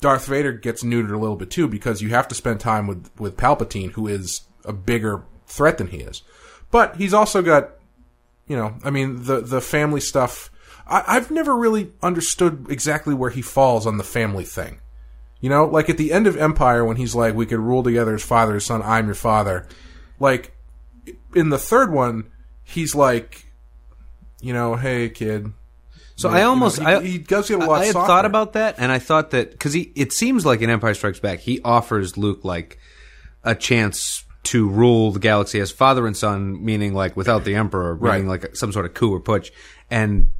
Speaker 2: Darth Vader gets neutered a little bit too because you have to spend time with with Palpatine, who is a bigger threat than he is. But he's also got you know, I mean, the the family stuff. I, I've never really understood exactly where he falls on the family thing. You know, like at the end of Empire, when he's like, "We could rule together as father and son. I'm your father." Like in the third one, he's like, you know, "Hey, kid."
Speaker 3: So I
Speaker 2: you know,
Speaker 3: almost
Speaker 2: he,
Speaker 3: I,
Speaker 2: he does get a lot.
Speaker 3: I had
Speaker 2: softer.
Speaker 3: thought about that, and I thought that because he, it seems like in Empire Strikes Back, he offers Luke like a chance to rule the galaxy as father and son, meaning like without the Emperor, meaning like some sort of coup or putsch. And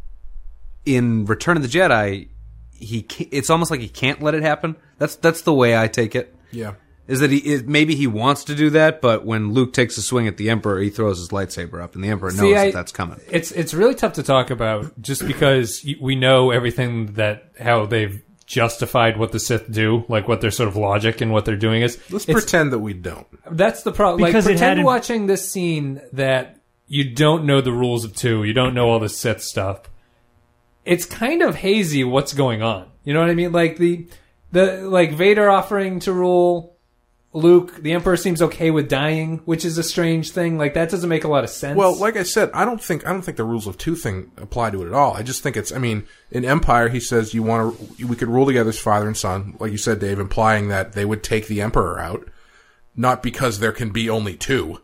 Speaker 3: in Return of the Jedi, he it's almost like he can't let it happen. That's that's the way I take it.
Speaker 2: Yeah.
Speaker 3: Is that he it, maybe he wants to do that, but when Luke takes a swing at the Emperor, he throws his lightsaber up, and the Emperor knows
Speaker 1: I-
Speaker 3: that that's coming.
Speaker 1: It's it's really tough to talk about just because we know everything that how they've justified what the Sith do, like what their sort of logic and what they're doing is.
Speaker 2: Let's
Speaker 1: It's-
Speaker 2: pretend that we don't.
Speaker 1: That's the problem. Like, pretend watching this scene that you don't know the rules of two, you don't know all the Sith stuff. It's kind of hazy what's going on. You know what I mean? Like the the like Vader offering to rule Luke. The Emperor seems okay with dying, which is a strange thing. Like that doesn't make a lot of sense.
Speaker 2: Well, like I said, I don't think I don't think the rules of two thing apply to it at all. I just think it's. I mean, in Empire, he says you want to. We could rule together as father and son, like you said, Dave, implying that they would take the Emperor out, not because there can be only two.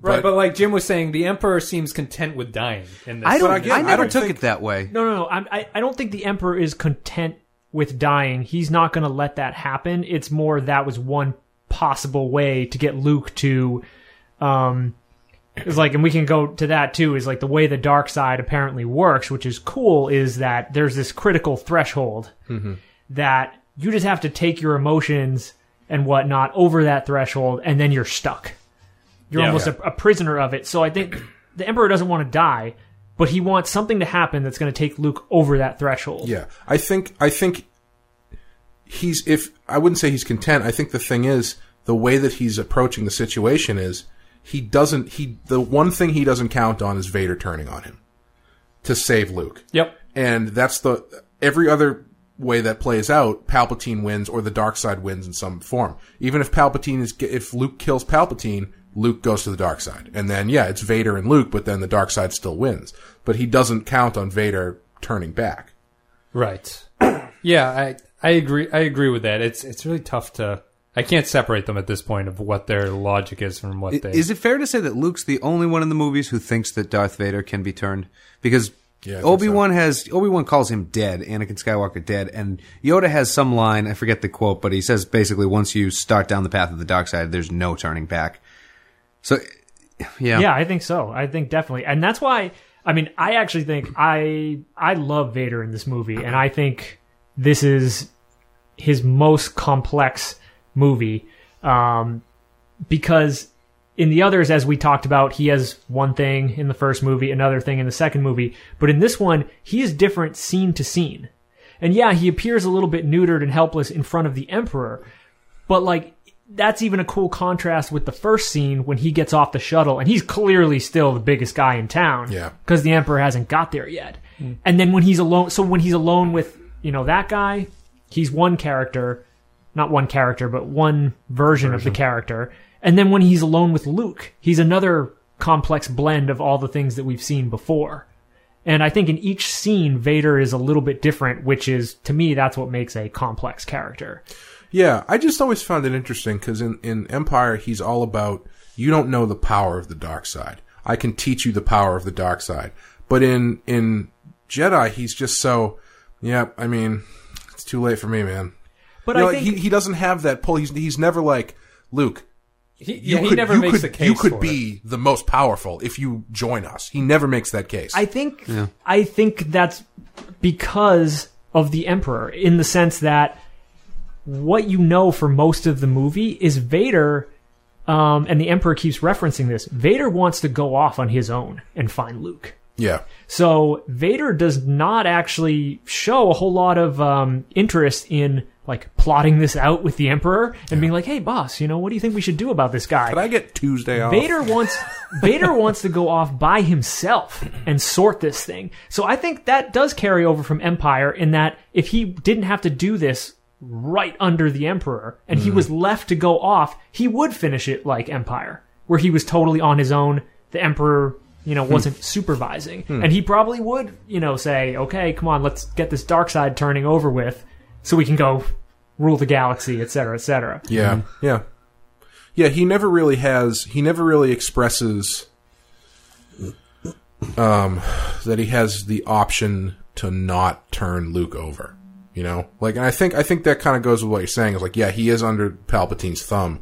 Speaker 1: right,
Speaker 2: but-
Speaker 1: but like Jim was saying, the Emperor seems content with dying. In this.
Speaker 3: I don't.
Speaker 2: again,
Speaker 3: I
Speaker 2: I
Speaker 3: never
Speaker 2: don't
Speaker 3: took
Speaker 2: think-
Speaker 3: it that way.
Speaker 4: No, no, no. I, I don't think the Emperor is content with dying. He's not going to let that happen. It's more that was one possible way to get Luke to. Um, it's like, and we can go to that too. Is like the way the dark side apparently works, which is cool. Is that there's this critical threshold that you just have to take your emotions and whatnot over that threshold, and then you're stuck. You're
Speaker 1: Yeah.
Speaker 4: almost a, a prisoner of it. So I think [CLEARS THROAT] the Emperor doesn't want to die, but he wants something to happen that's going to take Luke over that threshold.
Speaker 2: Yeah, I think I think he's if I wouldn't say he's content. I think the thing is the way that he's approaching the situation is he doesn't he the one thing he doesn't count on is Vader turning on him to save Luke.
Speaker 1: yep.
Speaker 2: And that's the every other way that plays out, Palpatine wins or the dark side wins in some form. Even if Palpatine is if Luke kills Palpatine, Luke goes to the dark side. And then yeah, it's Vader and Luke, but then the dark side still wins. But he doesn't count on Vader turning back.
Speaker 1: Right. [COUGHS] yeah, I I agree. I agree with that. It's it's really tough to. I can't separate them at this point of what their logic is from what they.
Speaker 3: Is it fair to say that Luke's the only one in the movies who thinks that Darth Vader can be turned? Because
Speaker 2: Yeah,
Speaker 3: Obi Wan has Obi Wan calls him dead, Anakin Skywalker dead, and Yoda has some line I forget the quote, but he says basically once you start down the path of the dark side, there's no turning back. So, yeah,
Speaker 4: Yeah, I think so. I think definitely, and that's why. I mean, I actually think I I love Vader in this movie, and I think this is his most complex movie um, because in the others, as we talked about, he has one thing in the first movie, another thing in the second movie, but in this one, he is different scene to scene. And yeah, he appears a little bit neutered and helpless in front of the Emperor, but like that's even a cool contrast with the first scene when he gets off the shuttle and he's clearly still the biggest guy in town
Speaker 2: Yeah.
Speaker 4: because the emperor hasn't got there yet and then when he's alone so when he's alone with you know that guy he's one character not one character but one version, of the character and then when he's alone with luke he's another complex blend of all the things that we've seen before and i think in each scene vader is a little bit different which is to me that's what makes a complex character
Speaker 2: Yeah, I just always found it interesting because in, in Empire, he's all about you don't know the power of the dark side. I can teach you the power of the dark side. But in in Jedi, he's just so. Yeah, I mean, it's too late for me, man.
Speaker 4: but
Speaker 2: You know,
Speaker 4: i think
Speaker 2: he he doesn't have that pull. He's he's never like Luke.
Speaker 1: he,
Speaker 2: You
Speaker 1: yeah, he never
Speaker 2: you
Speaker 1: makes
Speaker 2: could,
Speaker 1: the case.
Speaker 2: You could
Speaker 1: for it.
Speaker 2: be the most powerful if you join us. He never makes that case.
Speaker 4: I think I think that's because of the Emperor, in the sense that what you know for most of the movie is Vader, um, and the Emperor keeps referencing this. Vader wants to go off on his own and find Luke.
Speaker 2: Yeah,
Speaker 4: So Vader does not actually show a whole lot of um, interest in like plotting this out with the Emperor and being like, "Hey, boss, you know what do you think we should do about this guy?"
Speaker 2: could I get Tuesday off?
Speaker 4: Vader wants Vader wants to go off by himself and sort this thing. So I think that does carry over from Empire in that if he didn't have to do this right under the Emperor and he was left to go off, he would finish it like Empire, where he was totally on his own. The Emperor, you know, hmm. wasn't supervising. Hmm. And he probably would, you know, say, "Okay, come on, let's get this dark side turning over with so we can go rule the galaxy, etc., etc."
Speaker 2: Yeah, hmm. yeah, yeah. He never really has. He never really expresses um, that he has the option to not turn Luke over. You know, like, and I think I think that kind of goes with what you're saying. Is like, yeah, he is under Palpatine's thumb,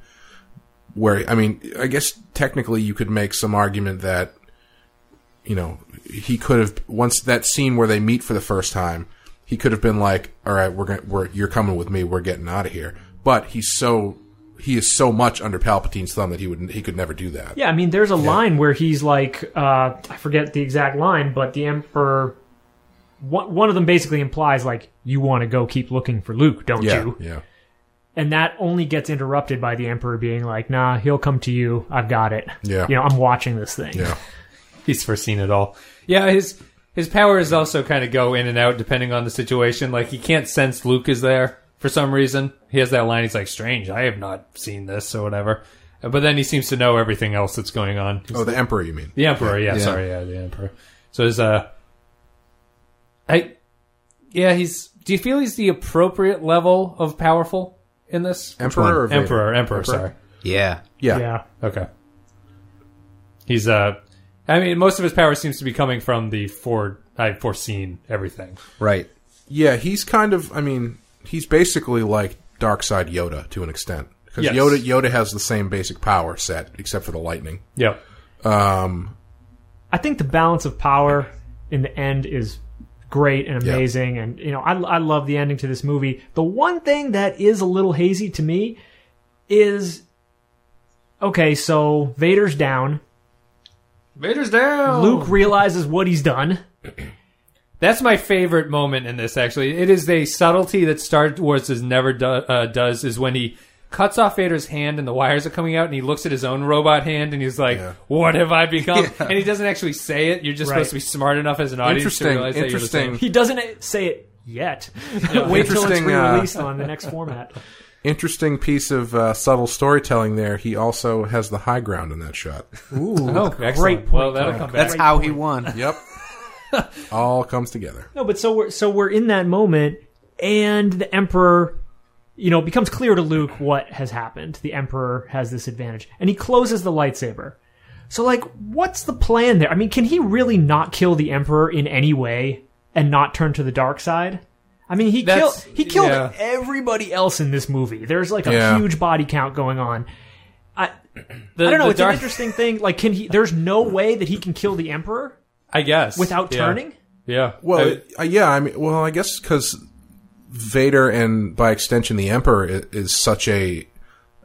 Speaker 2: where I mean, I guess technically you could make some argument that you know he could have once that scene where they meet for the first time, he could have been like, "All right, we're going, we're you're coming with me, we're getting out of here." But he's so he is so much under Palpatine's thumb that he would he could never do that.
Speaker 4: Yeah, I mean, there's a line where he's like, uh, I forget the exact line, but the Emperor, one, one of them basically implies like, you want to go keep looking for Luke, don't
Speaker 2: yeah,
Speaker 4: you?
Speaker 2: yeah.
Speaker 4: And that only gets interrupted by the Emperor being like, nah, he'll come to you. I've got it.
Speaker 2: Yeah.
Speaker 4: You know, I'm watching this thing.
Speaker 2: Yeah. [LAUGHS]
Speaker 1: He's foreseen it all. Yeah, his his powers also kind of go in and out depending on the situation. Like he can't sense Luke is there for some reason. He has that line. He's like, "Strange, I have not seen this" or whatever. But then he seems to know everything else that's going on.
Speaker 2: Oh, the Emperor, you mean?
Speaker 1: The Emperor, yeah,
Speaker 3: Yeah.
Speaker 1: sorry, yeah, the Emperor. So is uh, I, yeah, he's. Do you feel he's the appropriate level of powerful in this?
Speaker 2: Emperor or
Speaker 1: Emperor, Emperor,
Speaker 2: Emperor?
Speaker 1: Sorry.
Speaker 3: Yeah.
Speaker 2: Yeah.
Speaker 4: Yeah.
Speaker 1: Okay. He's uh, I mean, most of his power seems to be coming from the fore. I've foreseen everything.
Speaker 3: Right.
Speaker 2: Yeah, he's kind of. I mean, he's basically like Dark Side Yoda to an extent because
Speaker 1: Yes.
Speaker 2: Yoda Yoda has the same basic power set except for the lightning.
Speaker 1: Yep.
Speaker 2: Um,
Speaker 4: I think the balance of power in the end is great and
Speaker 2: Yeah.
Speaker 4: amazing, and you know I, I love the ending to this movie. The one thing that is a little hazy to me is okay. So Vader's down.
Speaker 1: Vader's down.
Speaker 4: Luke realizes what he's done. [CLEARS THROAT]
Speaker 1: That's my favorite moment in this. Actually, it is a subtlety that Star Wars has never do, uh, does. Is when he cuts off Vader's hand and the wires are coming out, and he looks at his own robot hand and he's like,
Speaker 2: Yeah.
Speaker 1: "What have I become?" [LAUGHS] And he doesn't actually say it. You're just
Speaker 4: Right.
Speaker 1: supposed to be smart enough as an audience to
Speaker 2: Interesting,
Speaker 1: realize that you're the
Speaker 2: interesting.
Speaker 1: same.
Speaker 4: He doesn't say it yet. [LAUGHS] Wait till it's
Speaker 2: Interesting, uh,
Speaker 4: re-released on the next format. [LAUGHS]
Speaker 2: interesting piece of uh, subtle storytelling there. He also has the high ground in that shot.
Speaker 4: Ooh,
Speaker 1: Oh,
Speaker 4: great point.
Speaker 1: Well, that'll come back.
Speaker 3: That's how he won. [LAUGHS]
Speaker 2: Yep. All comes together.
Speaker 4: No, but so we're so we're in that moment, and the Emperor, you know, becomes clear to Luke what has happened. The Emperor has this advantage, and he closes the lightsaber. So, like, what's the plan there? I mean, can he really not kill the Emperor in any way and not turn to the dark side? I mean, he killed he killed
Speaker 1: yeah.
Speaker 4: everybody else in this movie. There's like a
Speaker 2: Yeah.
Speaker 4: huge body count going on. I
Speaker 1: The-
Speaker 4: I don't know. It's
Speaker 1: dark-
Speaker 4: an interesting thing. Like, can he? There's no way that he can kill the Emperor
Speaker 1: I guess
Speaker 4: without
Speaker 1: Yeah.
Speaker 4: turning.
Speaker 1: Yeah.
Speaker 2: Well,
Speaker 1: Uh,
Speaker 2: uh, yeah. I mean, well, I guess because Vader and by extension the Emperor is, is such a.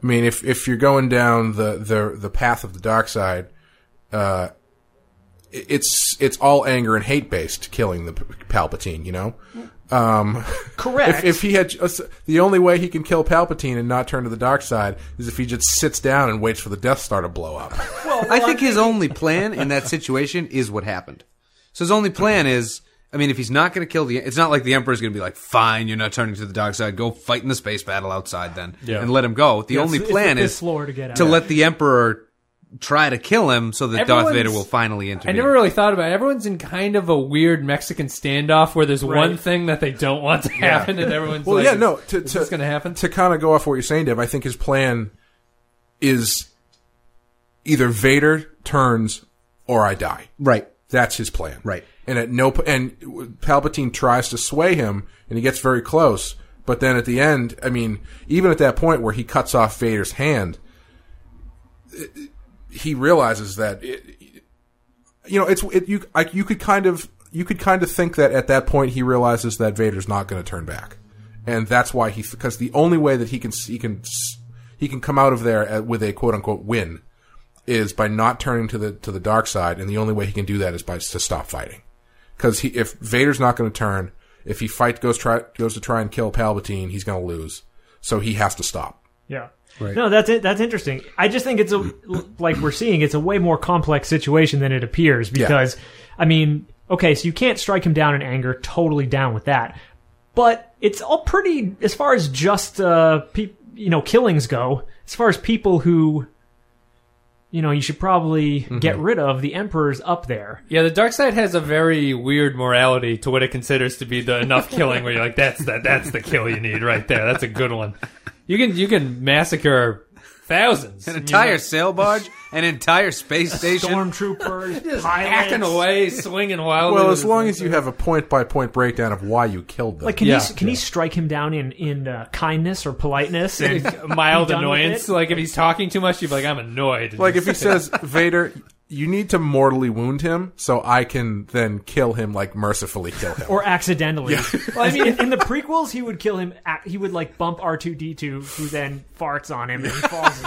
Speaker 2: I mean, if if you're going down the the the path of the dark side, uh, it- it's it's all anger and hate based killing the P- Palpatine. You know. Um,
Speaker 4: Correct.
Speaker 2: if, if he had uh, the only way he can kill Palpatine and not turn to the dark side is if he just sits down and waits for the Death Star to blow up. [LAUGHS]
Speaker 3: I think his only plan in that situation is what happened. So his only plan is, I mean, if he's not going to kill the, it's not like the Emperor's going to be like, "Fine, you're not turning to the dark side. Go fight in the space battle outside, then,
Speaker 1: Yeah.
Speaker 3: and let him go." The only
Speaker 4: it's the
Speaker 3: plan
Speaker 4: fifth
Speaker 3: is
Speaker 4: floor to get out.
Speaker 3: to let the Emperor try to kill him, so that Darth Vader will finally
Speaker 1: enter.
Speaker 3: I
Speaker 1: never really thought about it. Everyone's in kind of a weird Mexican standoff where there's one thing that they don't want to happen, and everyone's
Speaker 2: Well,
Speaker 1: like,
Speaker 2: yeah, no. To,
Speaker 1: is
Speaker 2: to,
Speaker 1: this going to happen?
Speaker 2: To kind of go off what you're saying, Dave, I think his plan is either Vader turns or I die.
Speaker 3: right,
Speaker 2: That's his plan.
Speaker 3: Right.
Speaker 2: And at no and Palpatine tries to sway him, and he gets very close. But then at the end, I mean, even at that point where he cuts off Vader's hand, it- he realizes that it, you know it's it, you you could kind of you could kind of think that at that point he realizes that Vader's not going to turn back, and that's why he because the only way that he can he can he can come out of there at, with a quote unquote win is by not turning to the to the dark side, and the only way he can do that is by to stop fighting. Because if Vader's not going to turn, if he fight goes try goes to try and kill Palpatine, he's going to lose. So he has to stop.
Speaker 4: Yeah. No, that's it. That's interesting. I just think it's a like we're seeing. It's a way more complex situation than it appears because, I mean, okay, so you can't strike him down in anger. Totally down with that, but it's all pretty as far as just uh, pe- you know killings go. As far as people who, you know, you should probably get rid of. The Emperor's up there.
Speaker 1: Yeah, the dark side has a very weird morality to what it considers to be the enough killing where you're like, that's the that's the kill you need right there. That's a good one. You can you can massacre thousands. [LAUGHS]
Speaker 3: An entire sail barge, [LAUGHS] an entire space station.
Speaker 4: Stormtroopers, [LAUGHS]
Speaker 1: just hacking away, swinging wildly.
Speaker 2: Well, as long as you have a point by point breakdown of why you killed them.
Speaker 4: Like, can
Speaker 1: Yeah,
Speaker 4: he can he strike him down in in uh, kindness or politeness and
Speaker 1: mild
Speaker 4: be done with
Speaker 1: annoyance. Like if he's talking too much, you'd be like, I'm annoyed.
Speaker 2: Like if he says, Vader, you need to mortally wound him so I can then kill him, like mercifully kill him.
Speaker 4: or accidentally. Well, I mean, in, in the prequels, he would kill him. ac- He would like bump R two D two, who then farts on him and he falls.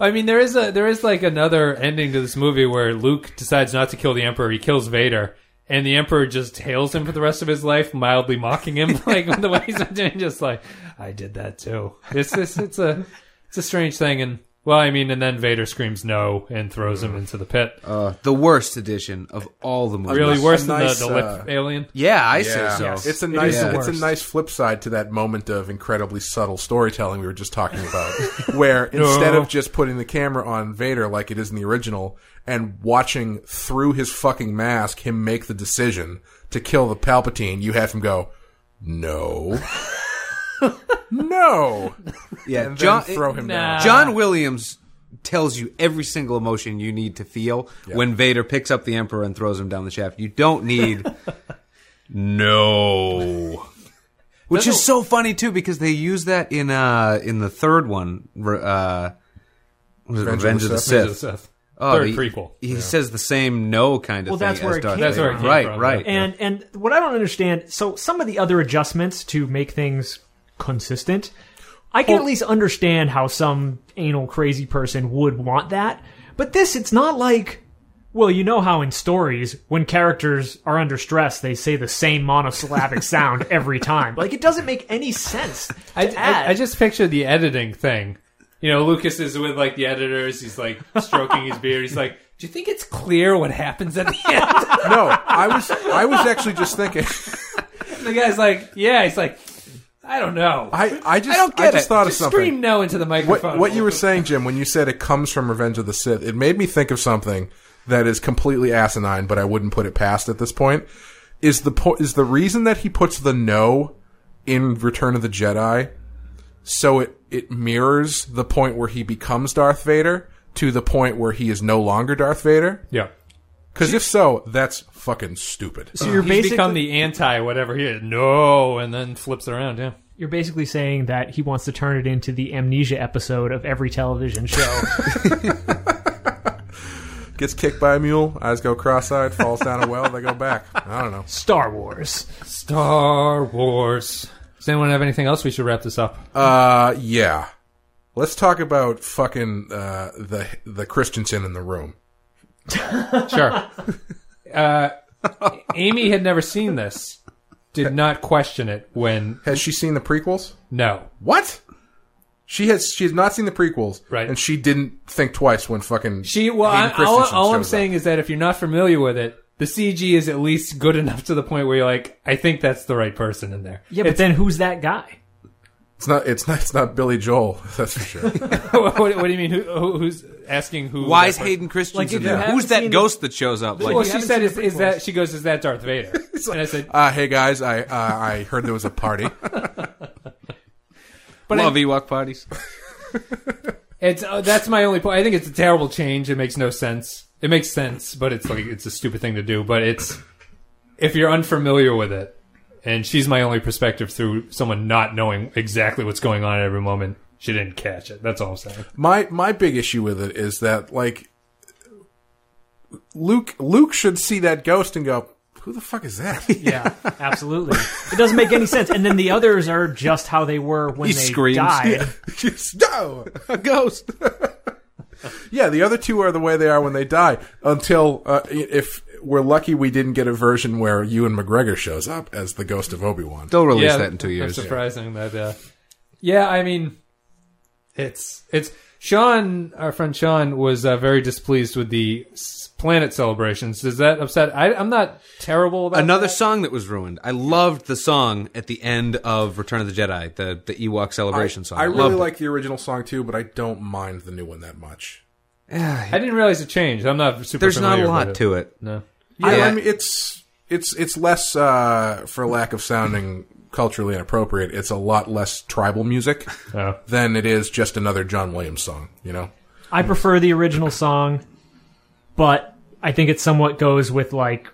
Speaker 1: I mean, there is a there is like another ending to this movie where Luke decides not to kill the Emperor. He kills Vader, and the Emperor just hails him for the rest of his life, mildly mocking him, [LAUGHS] like the way he's doing, just like I did that too. It's this it's a it's a strange thing, and well, I mean, and then Vader screams no and throws him into the pit.
Speaker 3: Uh, the worst edition of all the movies.
Speaker 1: really worse than
Speaker 2: nice,
Speaker 1: the, the lip
Speaker 2: uh,
Speaker 1: alien.
Speaker 3: Yeah, I
Speaker 2: Yeah.
Speaker 3: say so.
Speaker 4: Yes.
Speaker 2: It's a nice,
Speaker 4: is the
Speaker 2: it's a nice flip side to that moment of incredibly subtle storytelling we were just talking about, [LAUGHS] where instead of just putting the camera on Vader like it is in the original and watching through his fucking mask him make the decision to kill the Palpatine, you have him go, "No, [LAUGHS] no," [LAUGHS]
Speaker 3: yeah,
Speaker 2: and
Speaker 3: John,
Speaker 2: then throw him
Speaker 1: Nah.
Speaker 2: down.
Speaker 3: John Williams tells you every single emotion you need to feel when Vader picks up the Emperor and throws him down the shaft. You don't need [LAUGHS] no. Which is so funny too because they use that in uh in the third one re- uh was it
Speaker 2: Revenge
Speaker 3: Revenge,
Speaker 2: of
Speaker 3: of
Speaker 2: the
Speaker 3: the
Speaker 1: Revenge of
Speaker 3: Sith.
Speaker 1: the Sith.
Speaker 3: Oh,
Speaker 1: Third
Speaker 3: he,
Speaker 1: prequel.
Speaker 3: He says the same no kind of
Speaker 4: Well,
Speaker 3: thing.
Speaker 4: that's where
Speaker 3: as
Speaker 4: it
Speaker 3: Darth
Speaker 4: came
Speaker 1: That's where it came
Speaker 3: right,
Speaker 1: from,
Speaker 3: right.
Speaker 1: yeah.
Speaker 4: And and what I don't understand, so some of the other adjustments to make things consistent, I can at least understand how some anal crazy person would want that. But this, it's not like. Well, you know how in stories, when characters are under stress, they say the same monosyllabic [LAUGHS] sound every time. Like, it doesn't make any sense. To
Speaker 1: I,
Speaker 4: add.
Speaker 1: I, I just picture the editing thing. You know, Lucas is with like the editors. He's like stroking his beard. He's like, "Do you think it's clear what happens at the end?" [LAUGHS]
Speaker 2: No, I was, I was actually just thinking. [LAUGHS]
Speaker 1: the guy's like, "Yeah." He's like, "I don't know."
Speaker 2: I, I just,
Speaker 3: I don't get
Speaker 2: just
Speaker 3: it.
Speaker 2: thought of something.
Speaker 1: scream no into the
Speaker 2: what,
Speaker 1: microphone.
Speaker 2: what you were saying, Jim, when you said it comes from Revenge of the Sith, it made me think of something that is completely asinine, but I wouldn't put it past at this point. Is the po- is the reason that he puts the no in Return of the Jedi so it it mirrors the point where he becomes Darth Vader to the point where he is no longer Darth Vader?
Speaker 1: Yeah.
Speaker 2: Because if so, that's fucking stupid.
Speaker 4: so you're
Speaker 1: He's
Speaker 4: basically
Speaker 1: become the anti whatever he is. No, and then flips it around. Yeah.
Speaker 4: you're basically saying that he wants to turn it into the amnesia episode of every television show. [LAUGHS]
Speaker 2: Gets kicked by a mule, eyes go cross-eyed, falls down a well, they go back. I don't know.
Speaker 4: Star Wars.
Speaker 1: Star Wars. Does anyone have anything else? We should wrap this up.
Speaker 2: Uh, yeah. Let's talk about fucking uh, the the Christensen in the room.
Speaker 1: Sure. uh, Amy had never seen this. Did not question it when
Speaker 2: Has she seen the prequels?
Speaker 1: no.
Speaker 2: What? She has. She has not seen the prequels,
Speaker 1: Right.
Speaker 2: And she didn't think twice when fucking.
Speaker 1: She well,
Speaker 2: Hayden
Speaker 1: I, all,
Speaker 2: Christensen
Speaker 1: all I'm
Speaker 2: shows up.
Speaker 1: saying is that if you're not familiar with it, the CG is at least good enough to the point where you're like, I think that's the right person in there.
Speaker 4: Yeah, but then who's that guy?
Speaker 2: It's not. It's not. It's not Billy Joel. [LAUGHS] That's for sure. [LAUGHS]
Speaker 1: what, what do you mean? Who, who, who's asking who?
Speaker 3: Why is Hayden Christensen
Speaker 4: Like,
Speaker 3: there? Who's that
Speaker 4: seen the-
Speaker 3: ghost that shows up? Like,
Speaker 1: Well, she said, is, is that she goes, is that Darth Vader? [LAUGHS] and I said,
Speaker 2: uh, hey guys, I uh, I heard there was a party.
Speaker 1: but
Speaker 3: love
Speaker 1: I,
Speaker 3: Ewok parties.
Speaker 1: it's uh, that's my only point. I think it's a terrible change. It makes no sense. It makes sense, but it's like it's a stupid thing to do. But it's if you're unfamiliar with it, and she's my only perspective through someone not knowing exactly what's going on at every moment. She didn't catch it. That's all I'm saying.
Speaker 2: my my big issue with it is that like Luke Luke should see that ghost and go, "Who the fuck is that?"
Speaker 4: Yeah, [LAUGHS] absolutely. It doesn't make any sense. And then the others are just how they were when
Speaker 3: He
Speaker 4: they
Speaker 3: screams.
Speaker 4: died. [LAUGHS]
Speaker 2: Just, no, a ghost. [LAUGHS] yeah, the other two are the way they are when they die. Until uh, if we're lucky, we didn't get a version where Ewan McGregor shows up as the ghost of Obi Wan.
Speaker 3: They'll release
Speaker 1: yeah,
Speaker 3: that in two years.
Speaker 1: That's surprising that. Uh, yeah, I mean, it's it's Sean, our friend Sean, was uh, very displeased with the planet celebrations. Does that upset? I, I'm not terrible about
Speaker 3: Another
Speaker 1: that.
Speaker 3: song that was ruined. I loved the song at the end of Return of the Jedi, the the Ewok celebration song.
Speaker 2: I really like the original song too, but I don't mind the new one that much.
Speaker 1: I didn't realize it changed. I'm not super.
Speaker 3: There's not a lot
Speaker 1: with
Speaker 3: to it.
Speaker 1: No.
Speaker 2: Yeah,
Speaker 3: Yeah.
Speaker 2: I mean it's it's it's less uh, for lack of sounding culturally inappropriate, it's a lot less tribal music [LAUGHS]
Speaker 1: Oh.
Speaker 2: than it is just another John Williams song. You know?
Speaker 4: I prefer the original song, but I think it somewhat goes with like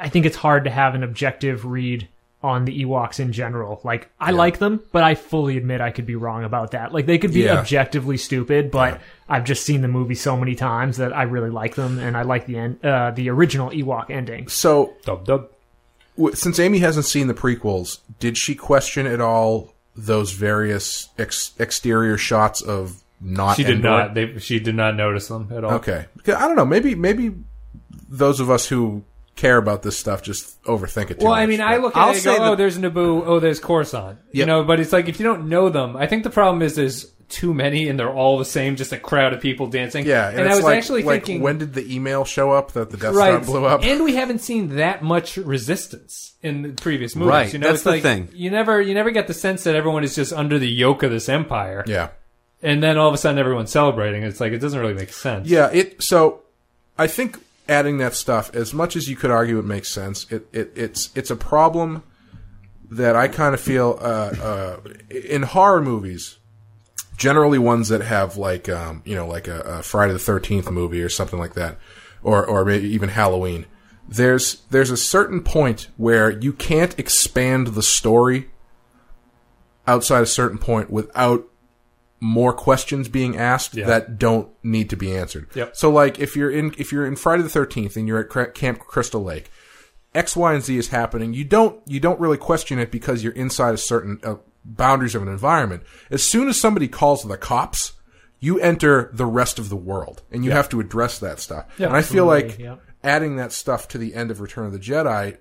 Speaker 4: I think it's hard to have an objective read on the Ewoks in general. Like I like them, but I fully admit I could be wrong about that. Like they could be
Speaker 2: Yeah.
Speaker 4: objectively stupid, but I've just seen the movie so many times that I really like them, and I like the end, uh, the original Ewok ending.
Speaker 2: So
Speaker 1: Dub dub.
Speaker 2: w- since Amy hasn't seen the prequels, did she question at all those various ex- exterior shots of not?
Speaker 1: She did
Speaker 2: Endor?
Speaker 1: not. They, she did not notice them at all.
Speaker 2: Okay, I don't know. Maybe maybe those of us who care about this stuff just overthink it too
Speaker 1: Well,
Speaker 2: much.
Speaker 1: I mean, I
Speaker 2: but-
Speaker 1: look
Speaker 3: I'll
Speaker 1: at it and
Speaker 3: say
Speaker 1: go, oh, there's Naboo, oh, there's Coruscant. You
Speaker 2: Yep.
Speaker 1: know, but it's like if you don't know them, I think the problem is there's too many and they're all the same, just a crowd of people dancing.
Speaker 2: Yeah, and,
Speaker 1: and,
Speaker 2: it's
Speaker 1: I was
Speaker 2: like,
Speaker 1: actually
Speaker 2: like,
Speaker 1: thinking,
Speaker 2: when did the email show up that the Death
Speaker 1: right,
Speaker 2: Star blew up?
Speaker 1: and we haven't seen that much resistance in the previous movies.
Speaker 3: Right,
Speaker 1: you know,
Speaker 3: that's
Speaker 1: it's
Speaker 3: the
Speaker 1: like,
Speaker 3: thing.
Speaker 1: You never, you never get the sense that everyone is just under the yoke of this empire.
Speaker 2: yeah,
Speaker 1: and then all of a sudden everyone's celebrating. It's like it doesn't really make sense.
Speaker 2: yeah. It so I think adding that stuff, as much as you could argue it makes sense, it, it it's it's a problem that I kind of feel uh, uh, in horror movies. Generally, ones that have like um, you know like a, a Friday the Thirteenth movie or something like that, or or maybe even Halloween. There's there's a certain point where you can't expand the story outside a certain point without more questions being asked
Speaker 1: Yeah.
Speaker 2: that don't need to be answered.
Speaker 1: Yep.
Speaker 2: So like if you're in if you're in Friday the 13th and you're at Camp Crystal Lake, X, Y, and Z is happening. You don't you don't really question it because you're inside a certain uh, boundaries of an environment. As soon as somebody calls the cops, you enter the rest of the world, and you have to address that stuff. and I feel like adding that stuff to the end of Return of the Jedi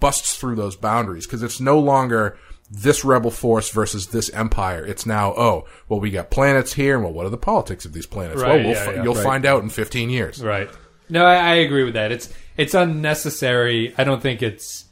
Speaker 2: busts through those boundaries because it's no longer this rebel force versus this empire. It's now, oh, well, we got planets here, and well, what are the politics of these planets?
Speaker 1: Right,
Speaker 2: well, we'll
Speaker 1: yeah,
Speaker 2: fi-
Speaker 1: yeah.
Speaker 2: you'll
Speaker 1: Right.
Speaker 2: find out in 15 years.
Speaker 1: Right. No, I, I agree with that. It's it's unnecessary. I don't think it's.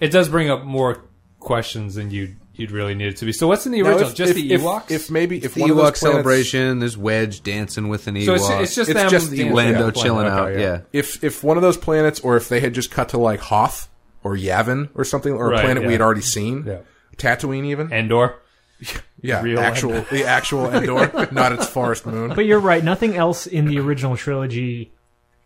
Speaker 1: It does bring up more questions than you you'd really need it to be. So what's in the
Speaker 2: Now,
Speaker 1: original?
Speaker 2: if-
Speaker 1: just
Speaker 2: if-
Speaker 1: the
Speaker 2: if-
Speaker 1: Ewoks.
Speaker 2: If, maybe if
Speaker 3: The
Speaker 2: one of those
Speaker 3: Ewok
Speaker 2: planets-
Speaker 3: celebration. There's Wedge dancing with an Ewok.
Speaker 1: so it's, it's just
Speaker 2: It's
Speaker 1: them
Speaker 2: just the
Speaker 1: dancing.
Speaker 3: Lando
Speaker 1: Yeah,
Speaker 3: chilling
Speaker 1: okay,
Speaker 3: out. Yeah.
Speaker 2: if if one of those planets, or if they had just cut to like Hoth or Yavin or something, or a
Speaker 1: Right,
Speaker 2: planet we had already seen,
Speaker 1: Yeah.
Speaker 2: Tatooine even,
Speaker 1: Endor. [LAUGHS]
Speaker 2: yeah,
Speaker 1: real
Speaker 2: actual the actual Endor, [LAUGHS] not its forest moon.
Speaker 4: But you're right. Nothing else in the original trilogy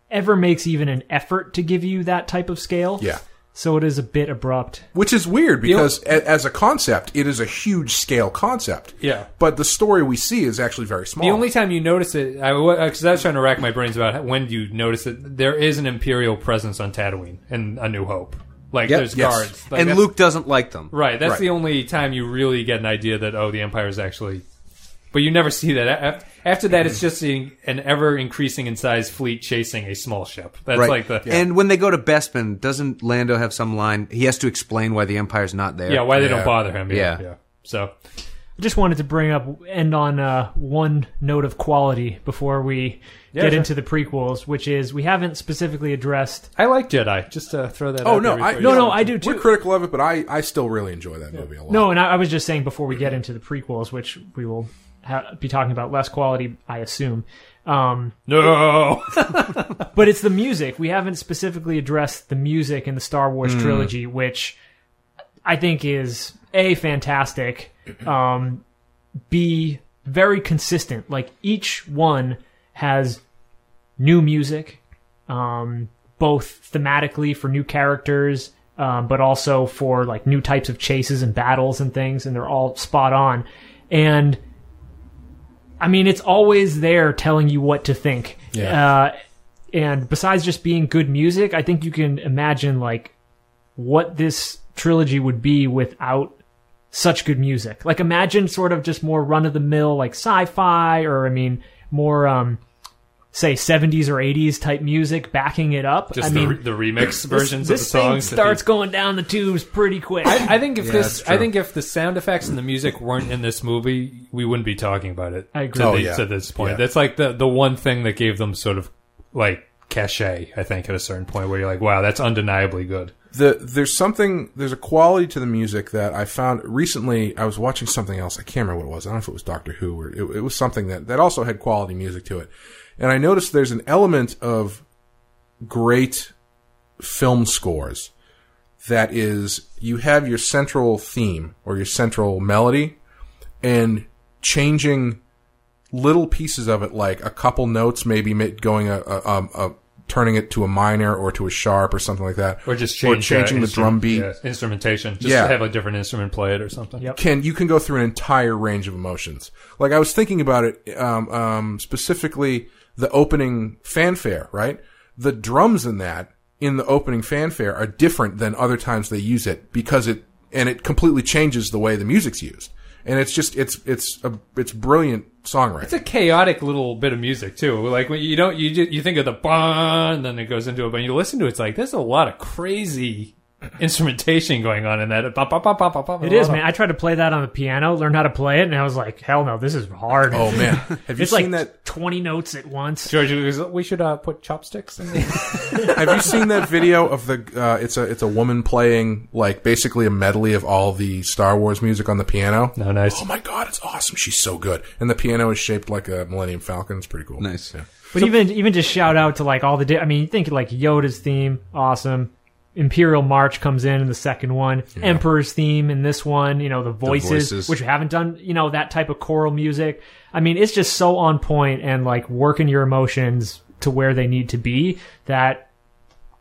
Speaker 4: ever makes even an effort to give you that type of scale.
Speaker 2: Yeah.
Speaker 4: So it is a bit abrupt.
Speaker 2: Which is weird because a, as a concept, it is a huge scale concept.
Speaker 1: Yeah.
Speaker 2: But the story we see is actually very small.
Speaker 1: The only time you notice it, because I, was trying to rack my brains about when you notice it, there is an Imperial presence on Tatooine and A New Hope. Like
Speaker 3: Yep.
Speaker 1: there's
Speaker 2: Yes.
Speaker 1: guards, Like,
Speaker 3: and Luke doesn't like them.
Speaker 1: Right, that's
Speaker 2: Right.
Speaker 1: the only time you really get an idea that oh, the Empire is actually. But you never see that. After that, it's just an ever increasing in size fleet chasing a small ship. That's
Speaker 3: Right.
Speaker 1: like the
Speaker 3: And when they go to Bespin, doesn't Lando have some line? He has to explain why the Empire's not there.
Speaker 1: yeah why they
Speaker 2: Yeah.
Speaker 1: don't bother him. Yeah,
Speaker 3: Yeah.
Speaker 1: yeah. So
Speaker 4: I just wanted to bring up end on uh, one note of quality before we
Speaker 1: Yeah,
Speaker 4: get
Speaker 1: sure.
Speaker 4: into the prequels, which is we haven't specifically addressed.
Speaker 1: I like Jedi. Just to throw that.
Speaker 2: Oh
Speaker 1: out
Speaker 2: no,
Speaker 1: there
Speaker 2: I
Speaker 4: No, no, I do too.
Speaker 2: We're critical of it, but I, I still really enjoy that movie a lot.
Speaker 4: No, and I, I was just saying before we get into the prequels, which we will ha- be talking about less quality, I assume. Um,
Speaker 1: no. [LAUGHS]
Speaker 4: but it's the music. We haven't specifically addressed the music in the Star Wars
Speaker 2: Hmm.
Speaker 4: trilogy, which I think is a fantastic, um, b very consistent. Like each one has new music, um, both thematically for new characters, um, but also for like new types of chases and battles and things, and they're all spot on. And I mean, it's always there telling you what to think.
Speaker 2: Yeah.
Speaker 4: Uh, and besides just being good music, I think you can imagine like what this trilogy would be without such good music. Like imagine sort of just more run of the mill like sci-fi or I mean more um say 70s or 80s type music backing it up.
Speaker 1: Just
Speaker 4: I
Speaker 1: the,
Speaker 4: mean
Speaker 1: re- the remix versions
Speaker 4: this
Speaker 1: of the songs.
Speaker 4: thing starts
Speaker 1: they-
Speaker 4: going down the tubes pretty quick.
Speaker 1: I, I think if
Speaker 2: Yeah,
Speaker 1: this, I think if the sound effects and the music weren't in this movie, we wouldn't be talking about it.
Speaker 4: I agree.
Speaker 1: To,
Speaker 2: Oh,
Speaker 1: the-
Speaker 2: yeah.
Speaker 1: to this point,
Speaker 2: Yeah.
Speaker 1: that's like the the one thing that gave them sort of like cachet. I think at a certain point where you're like, wow, that's undeniably good.
Speaker 2: the there's something there's a quality to the music that I found recently. I was watching something else. I can't remember what it was. I don't know if it was Doctor Who or it, it was something that that also had quality music to it. And I noticed there's an element of great film scores that is you have your central theme or your central melody and changing little pieces of it, like a couple notes, maybe going a, a, a, a turning it to a minor or to a sharp or something like that,
Speaker 1: Or just change,
Speaker 2: changing
Speaker 1: uh,
Speaker 2: the
Speaker 1: instru-
Speaker 2: drum beat.
Speaker 1: yeah, instrumentation. Just
Speaker 2: Yeah.
Speaker 1: to have a different instrument play it or something.
Speaker 4: Yep.
Speaker 2: Can you can go through an entire range of emotions? Like I was thinking about it, um, um, specifically the opening fanfare, right? The drums in that in the opening fanfare are different than other times they use it because it and it completely changes the way the music's used. And it's just it's it's a it's brilliant songwriting.
Speaker 1: It's a chaotic little bit of music too. Like when you don't you you think of the bah, and then it goes into it, but you listen to it, it's like there's a lot of crazy [LAUGHS] instrumentation going on in that.
Speaker 4: It is, man. I tried to play that on the piano, learn how to play it, and I was like, hell no, this is hard.
Speaker 2: oh man, [LAUGHS] have you
Speaker 4: it's
Speaker 2: seen
Speaker 4: like
Speaker 2: that?
Speaker 4: 20 notes at once.
Speaker 1: George, goes, we should uh, put chopsticks. in there. [LAUGHS]
Speaker 2: Have you seen that video of the? Uh, it's a it's a woman playing like basically a medley of all the Star Wars music on the piano.
Speaker 1: no, nice.
Speaker 2: Oh my god, it's awesome! She's so good, and the piano is shaped like a Millennium Falcon. It's pretty cool.
Speaker 3: Nice.
Speaker 2: Yeah.
Speaker 4: But even even just shout out to like all the. Di- I mean, you think like Yoda's theme, awesome. Imperial March comes in in the second one. Emperor's theme in this one. You know the voices,
Speaker 3: voices.
Speaker 4: which we haven't done. You know that type of choral music. I mean, it's just so on point and like working your emotions to where they need to be. That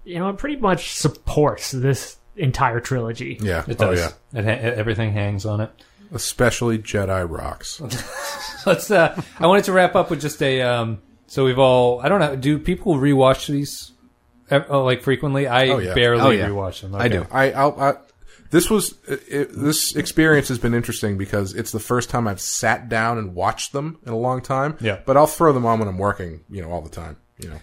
Speaker 4: you know it pretty much supports this entire trilogy.
Speaker 2: Yeah.
Speaker 1: It
Speaker 2: Oh
Speaker 1: does.
Speaker 2: yeah.
Speaker 1: It ha- everything hangs on it.
Speaker 2: Especially Jedi rocks. [LAUGHS]
Speaker 1: Let's. Uh, I wanted to wrap up with just a. Um, so we've all. I don't know. Do people rewatch these? Uh, Like frequently, I
Speaker 2: Oh, yeah.
Speaker 1: barely
Speaker 3: Oh, yeah.
Speaker 1: rewatch them.
Speaker 3: I do.
Speaker 2: I, I'll, I this was it, it- this experience has been interesting because it's the first time I've sat down and watched them in a long time.
Speaker 1: Yeah.
Speaker 2: But I'll throw them on when I'm working. You know, all the time. You know.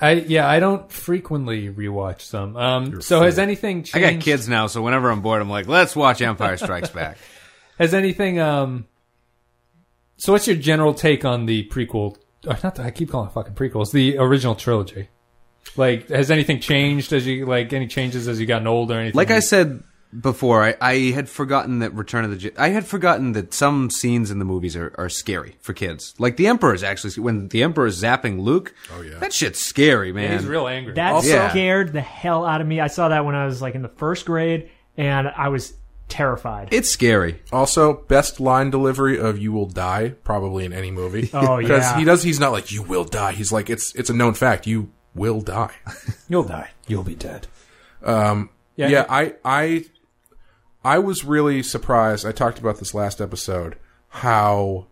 Speaker 1: I yeah, I don't frequently rewatch them. Um, so has anything changed?
Speaker 3: I got kids now, so whenever I'm bored, I'm like, let's watch Empire Strikes Back. [LAUGHS]
Speaker 1: Has anything? Um, so what's your general take on the prequel? Or not that I keep calling it fucking prequels. The original trilogy. Like, has anything changed as you like any changes as you gotten older? Or anything?
Speaker 3: Like I said before, I, I had forgotten that Return of the Je- I had forgotten that some scenes in the movies are, are scary for kids. Like the Emperor is actually when the Emperor is zapping Luke. Oh
Speaker 2: yeah.
Speaker 3: that shit's scary, man.
Speaker 1: he's real angry.
Speaker 4: That
Speaker 2: Also-
Speaker 3: Yeah.
Speaker 4: scared the hell out of me. I saw that when I was like in the first grade, and I was terrified.
Speaker 3: It's scary.
Speaker 2: Also, best line delivery of "You will die" probably in any movie.
Speaker 4: Oh, [LAUGHS]
Speaker 2: because
Speaker 4: yeah.
Speaker 2: he does. He's not like "You will die." He's like it's it's a known fact. You will die. [LAUGHS]
Speaker 1: You'll die. You'll be dead.
Speaker 2: Um,
Speaker 1: Yeah.
Speaker 2: yeah, I, I, I was really surprised. I talked about this last episode. How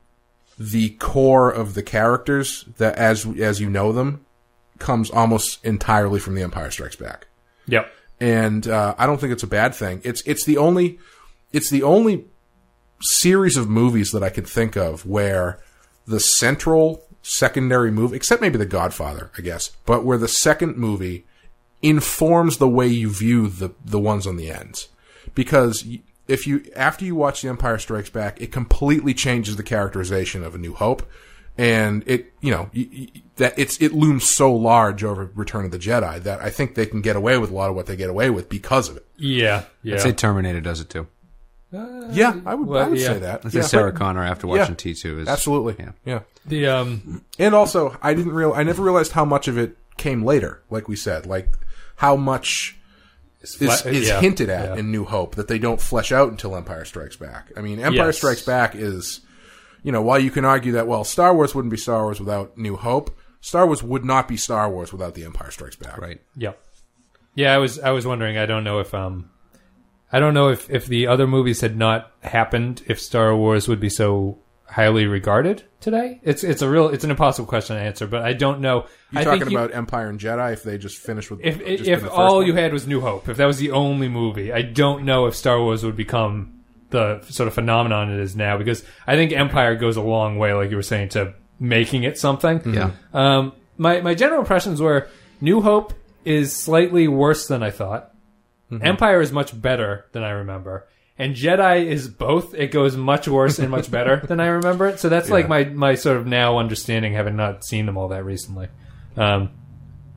Speaker 2: the core of the characters that, as as you know them, comes almost entirely from The Empire Strikes Back,
Speaker 1: Yep.
Speaker 2: and uh, I don't think it's a bad thing. It's it's the only it's the only series of movies that I can think of where the central secondary movie, except maybe The Godfather, I guess, but where the second movie informs the way you view the the ones on the ends, because if you after you watch The Empire Strikes Back, it completely changes the characterization of A New Hope, and it you know y- y- that it's it looms so large over Return of the Jedi that I think they can get away with a lot of what they get away with because of it.
Speaker 1: Yeah. Yeah.
Speaker 3: I'd say Terminator does it too.
Speaker 2: Yeah, I would, I would
Speaker 1: yeah.
Speaker 2: say that.
Speaker 3: I'd
Speaker 2: yeah,
Speaker 3: say Sarah
Speaker 2: but-
Speaker 3: Connor after
Speaker 2: yeah.
Speaker 3: watching T two is
Speaker 2: absolutely.
Speaker 3: Yeah.
Speaker 2: yeah.
Speaker 1: the um.
Speaker 2: And also, I didn't real I never realized how much of it came later. Like we said, like how much is, is
Speaker 1: yeah,
Speaker 2: hinted at
Speaker 1: yeah.
Speaker 2: in New Hope that they don't flesh out until Empire Strikes Back. I mean, Empire
Speaker 1: Yes.
Speaker 2: Strikes Back is, you know, while you can argue that well, Star Wars wouldn't be Star Wars without New Hope, Star Wars would not be Star Wars without The Empire Strikes Back.
Speaker 3: right.
Speaker 1: Yep. Yeah, I was I was wondering. I don't know if um, I don't know if if the other movies had not happened, if Star Wars would be so highly regarded today. It's it's a real it's an impossible question to answer, but I don't know.
Speaker 2: You're
Speaker 1: I
Speaker 2: talking
Speaker 1: think you-
Speaker 2: about Empire and Jedi if they just finished with
Speaker 1: if
Speaker 2: just
Speaker 1: if,
Speaker 2: the first
Speaker 1: all
Speaker 2: one?
Speaker 1: you had was New Hope, if that was the only movie, I don't know if Star Wars would become the sort of phenomenon it is now because I think Empire goes a long way, like you were saying, to making it something.
Speaker 3: Yeah.
Speaker 1: Um, my my general impressions were New Hope is slightly worse than I thought. Empire is much better than I remember. And Jedi is both. It goes much worse and much better than I remember it. So that's like my, my sort of now understanding, having not seen them all that recently. Um,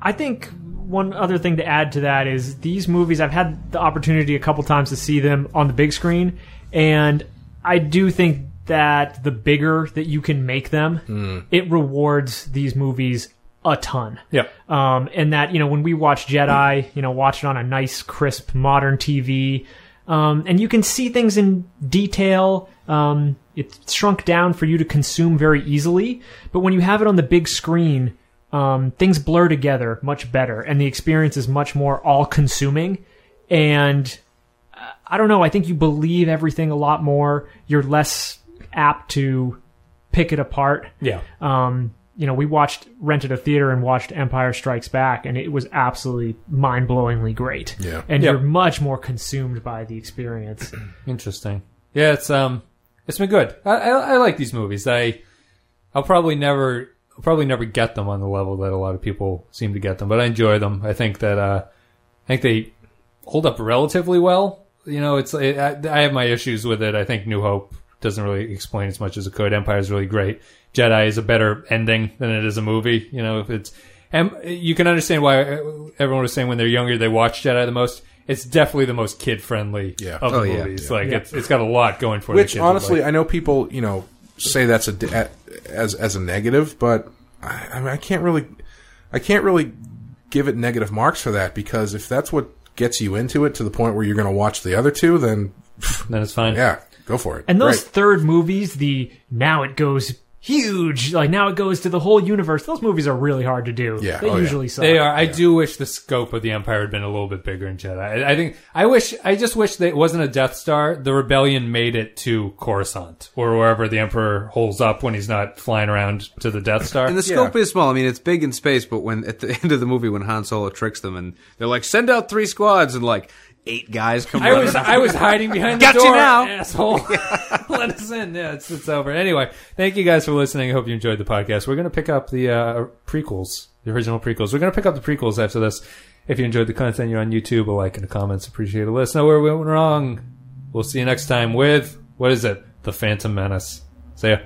Speaker 4: I think one other thing to add to that is these movies. I've had the opportunity a couple times to see them on the big screen, and I do think that the bigger that you can make them, it rewards these movies a ton.
Speaker 1: Yeah.
Speaker 4: Um, and that, you know, when we watch Jedi, you know, watch it on a nice, crisp, modern TV, um, and you can see things in detail. Um, it's shrunk down for you to consume very easily. But when you have it on the big screen, um, things blur together much better, and the experience is much more all consuming. And uh, I don't know, I think you believe everything a lot more. You're less apt to pick it apart.
Speaker 1: Yeah.
Speaker 4: Um, you know, we watched, rented a theater and watched Empire Strikes Back, and it was absolutely mind blowingly great.
Speaker 2: Yeah.
Speaker 4: And
Speaker 1: Yep.
Speaker 4: you're much more consumed by the experience. [CLEARS THROAT]
Speaker 1: Interesting. Yeah, it's um, it's been good. I, I, I like these movies. I, I'll probably never, I'll probably never get them on the level that a lot of people seem to get them, but I enjoy them. I think that, uh, I think they hold up relatively well. You know, it's I, I have my issues with it. I think New Hope doesn't really explain as much as it could. Empire is really great. Jedi is a better ending than it is a movie. You know, if it's and you can understand why everyone was saying when they're younger they watch Jedi the most. It's definitely the most kid friendly
Speaker 2: Yeah.
Speaker 1: of the
Speaker 3: Oh, yeah.
Speaker 1: movies. Like it's it's got a lot going for it.
Speaker 2: Which honestly, I know people, you know, say that's a as as a negative, but I, I, mean, I can't really, I can't really give it negative marks for that because if that's what gets you into it to the point where you're going to watch the other two, then
Speaker 1: then it's fine.
Speaker 2: yeah, go for it.
Speaker 4: And those
Speaker 2: Great.
Speaker 4: third movies, the now it goes huge, like now it goes to the whole universe. Those movies are really hard to do.
Speaker 2: Yeah,
Speaker 4: they
Speaker 2: oh, yeah.
Speaker 4: usually suck.
Speaker 1: They are. I do wish the scope of the Empire had been a little bit bigger in Jedi. I, I think. I wish. I just wish that it wasn't a Death Star. The rebellion made it to Coruscant or wherever the Emperor holds up when he's not flying around to the Death Star.
Speaker 3: And the scope is small. I mean, it's big in space, but when at the [LAUGHS] end of the movie, when Han Solo tricks them and they're like, "Send out three squads," and like eight guys come.
Speaker 1: I was. I was hiding behind
Speaker 3: Got
Speaker 1: the
Speaker 3: you
Speaker 1: door,
Speaker 3: now.
Speaker 1: asshole. [LAUGHS] [LAUGHS] Let us in. Yeah, it's it's over. Anyway, thank you guys for listening. I hope you enjoyed the podcast. We're gonna pick up the uh, prequels, the original prequels. We're gonna pick up the prequels after this. If you enjoyed the content, you're on YouTube. A like and a comments. Appreciate it. Let us know where we went wrong. We'll see you next time with what is it? The Phantom Menace. See ya.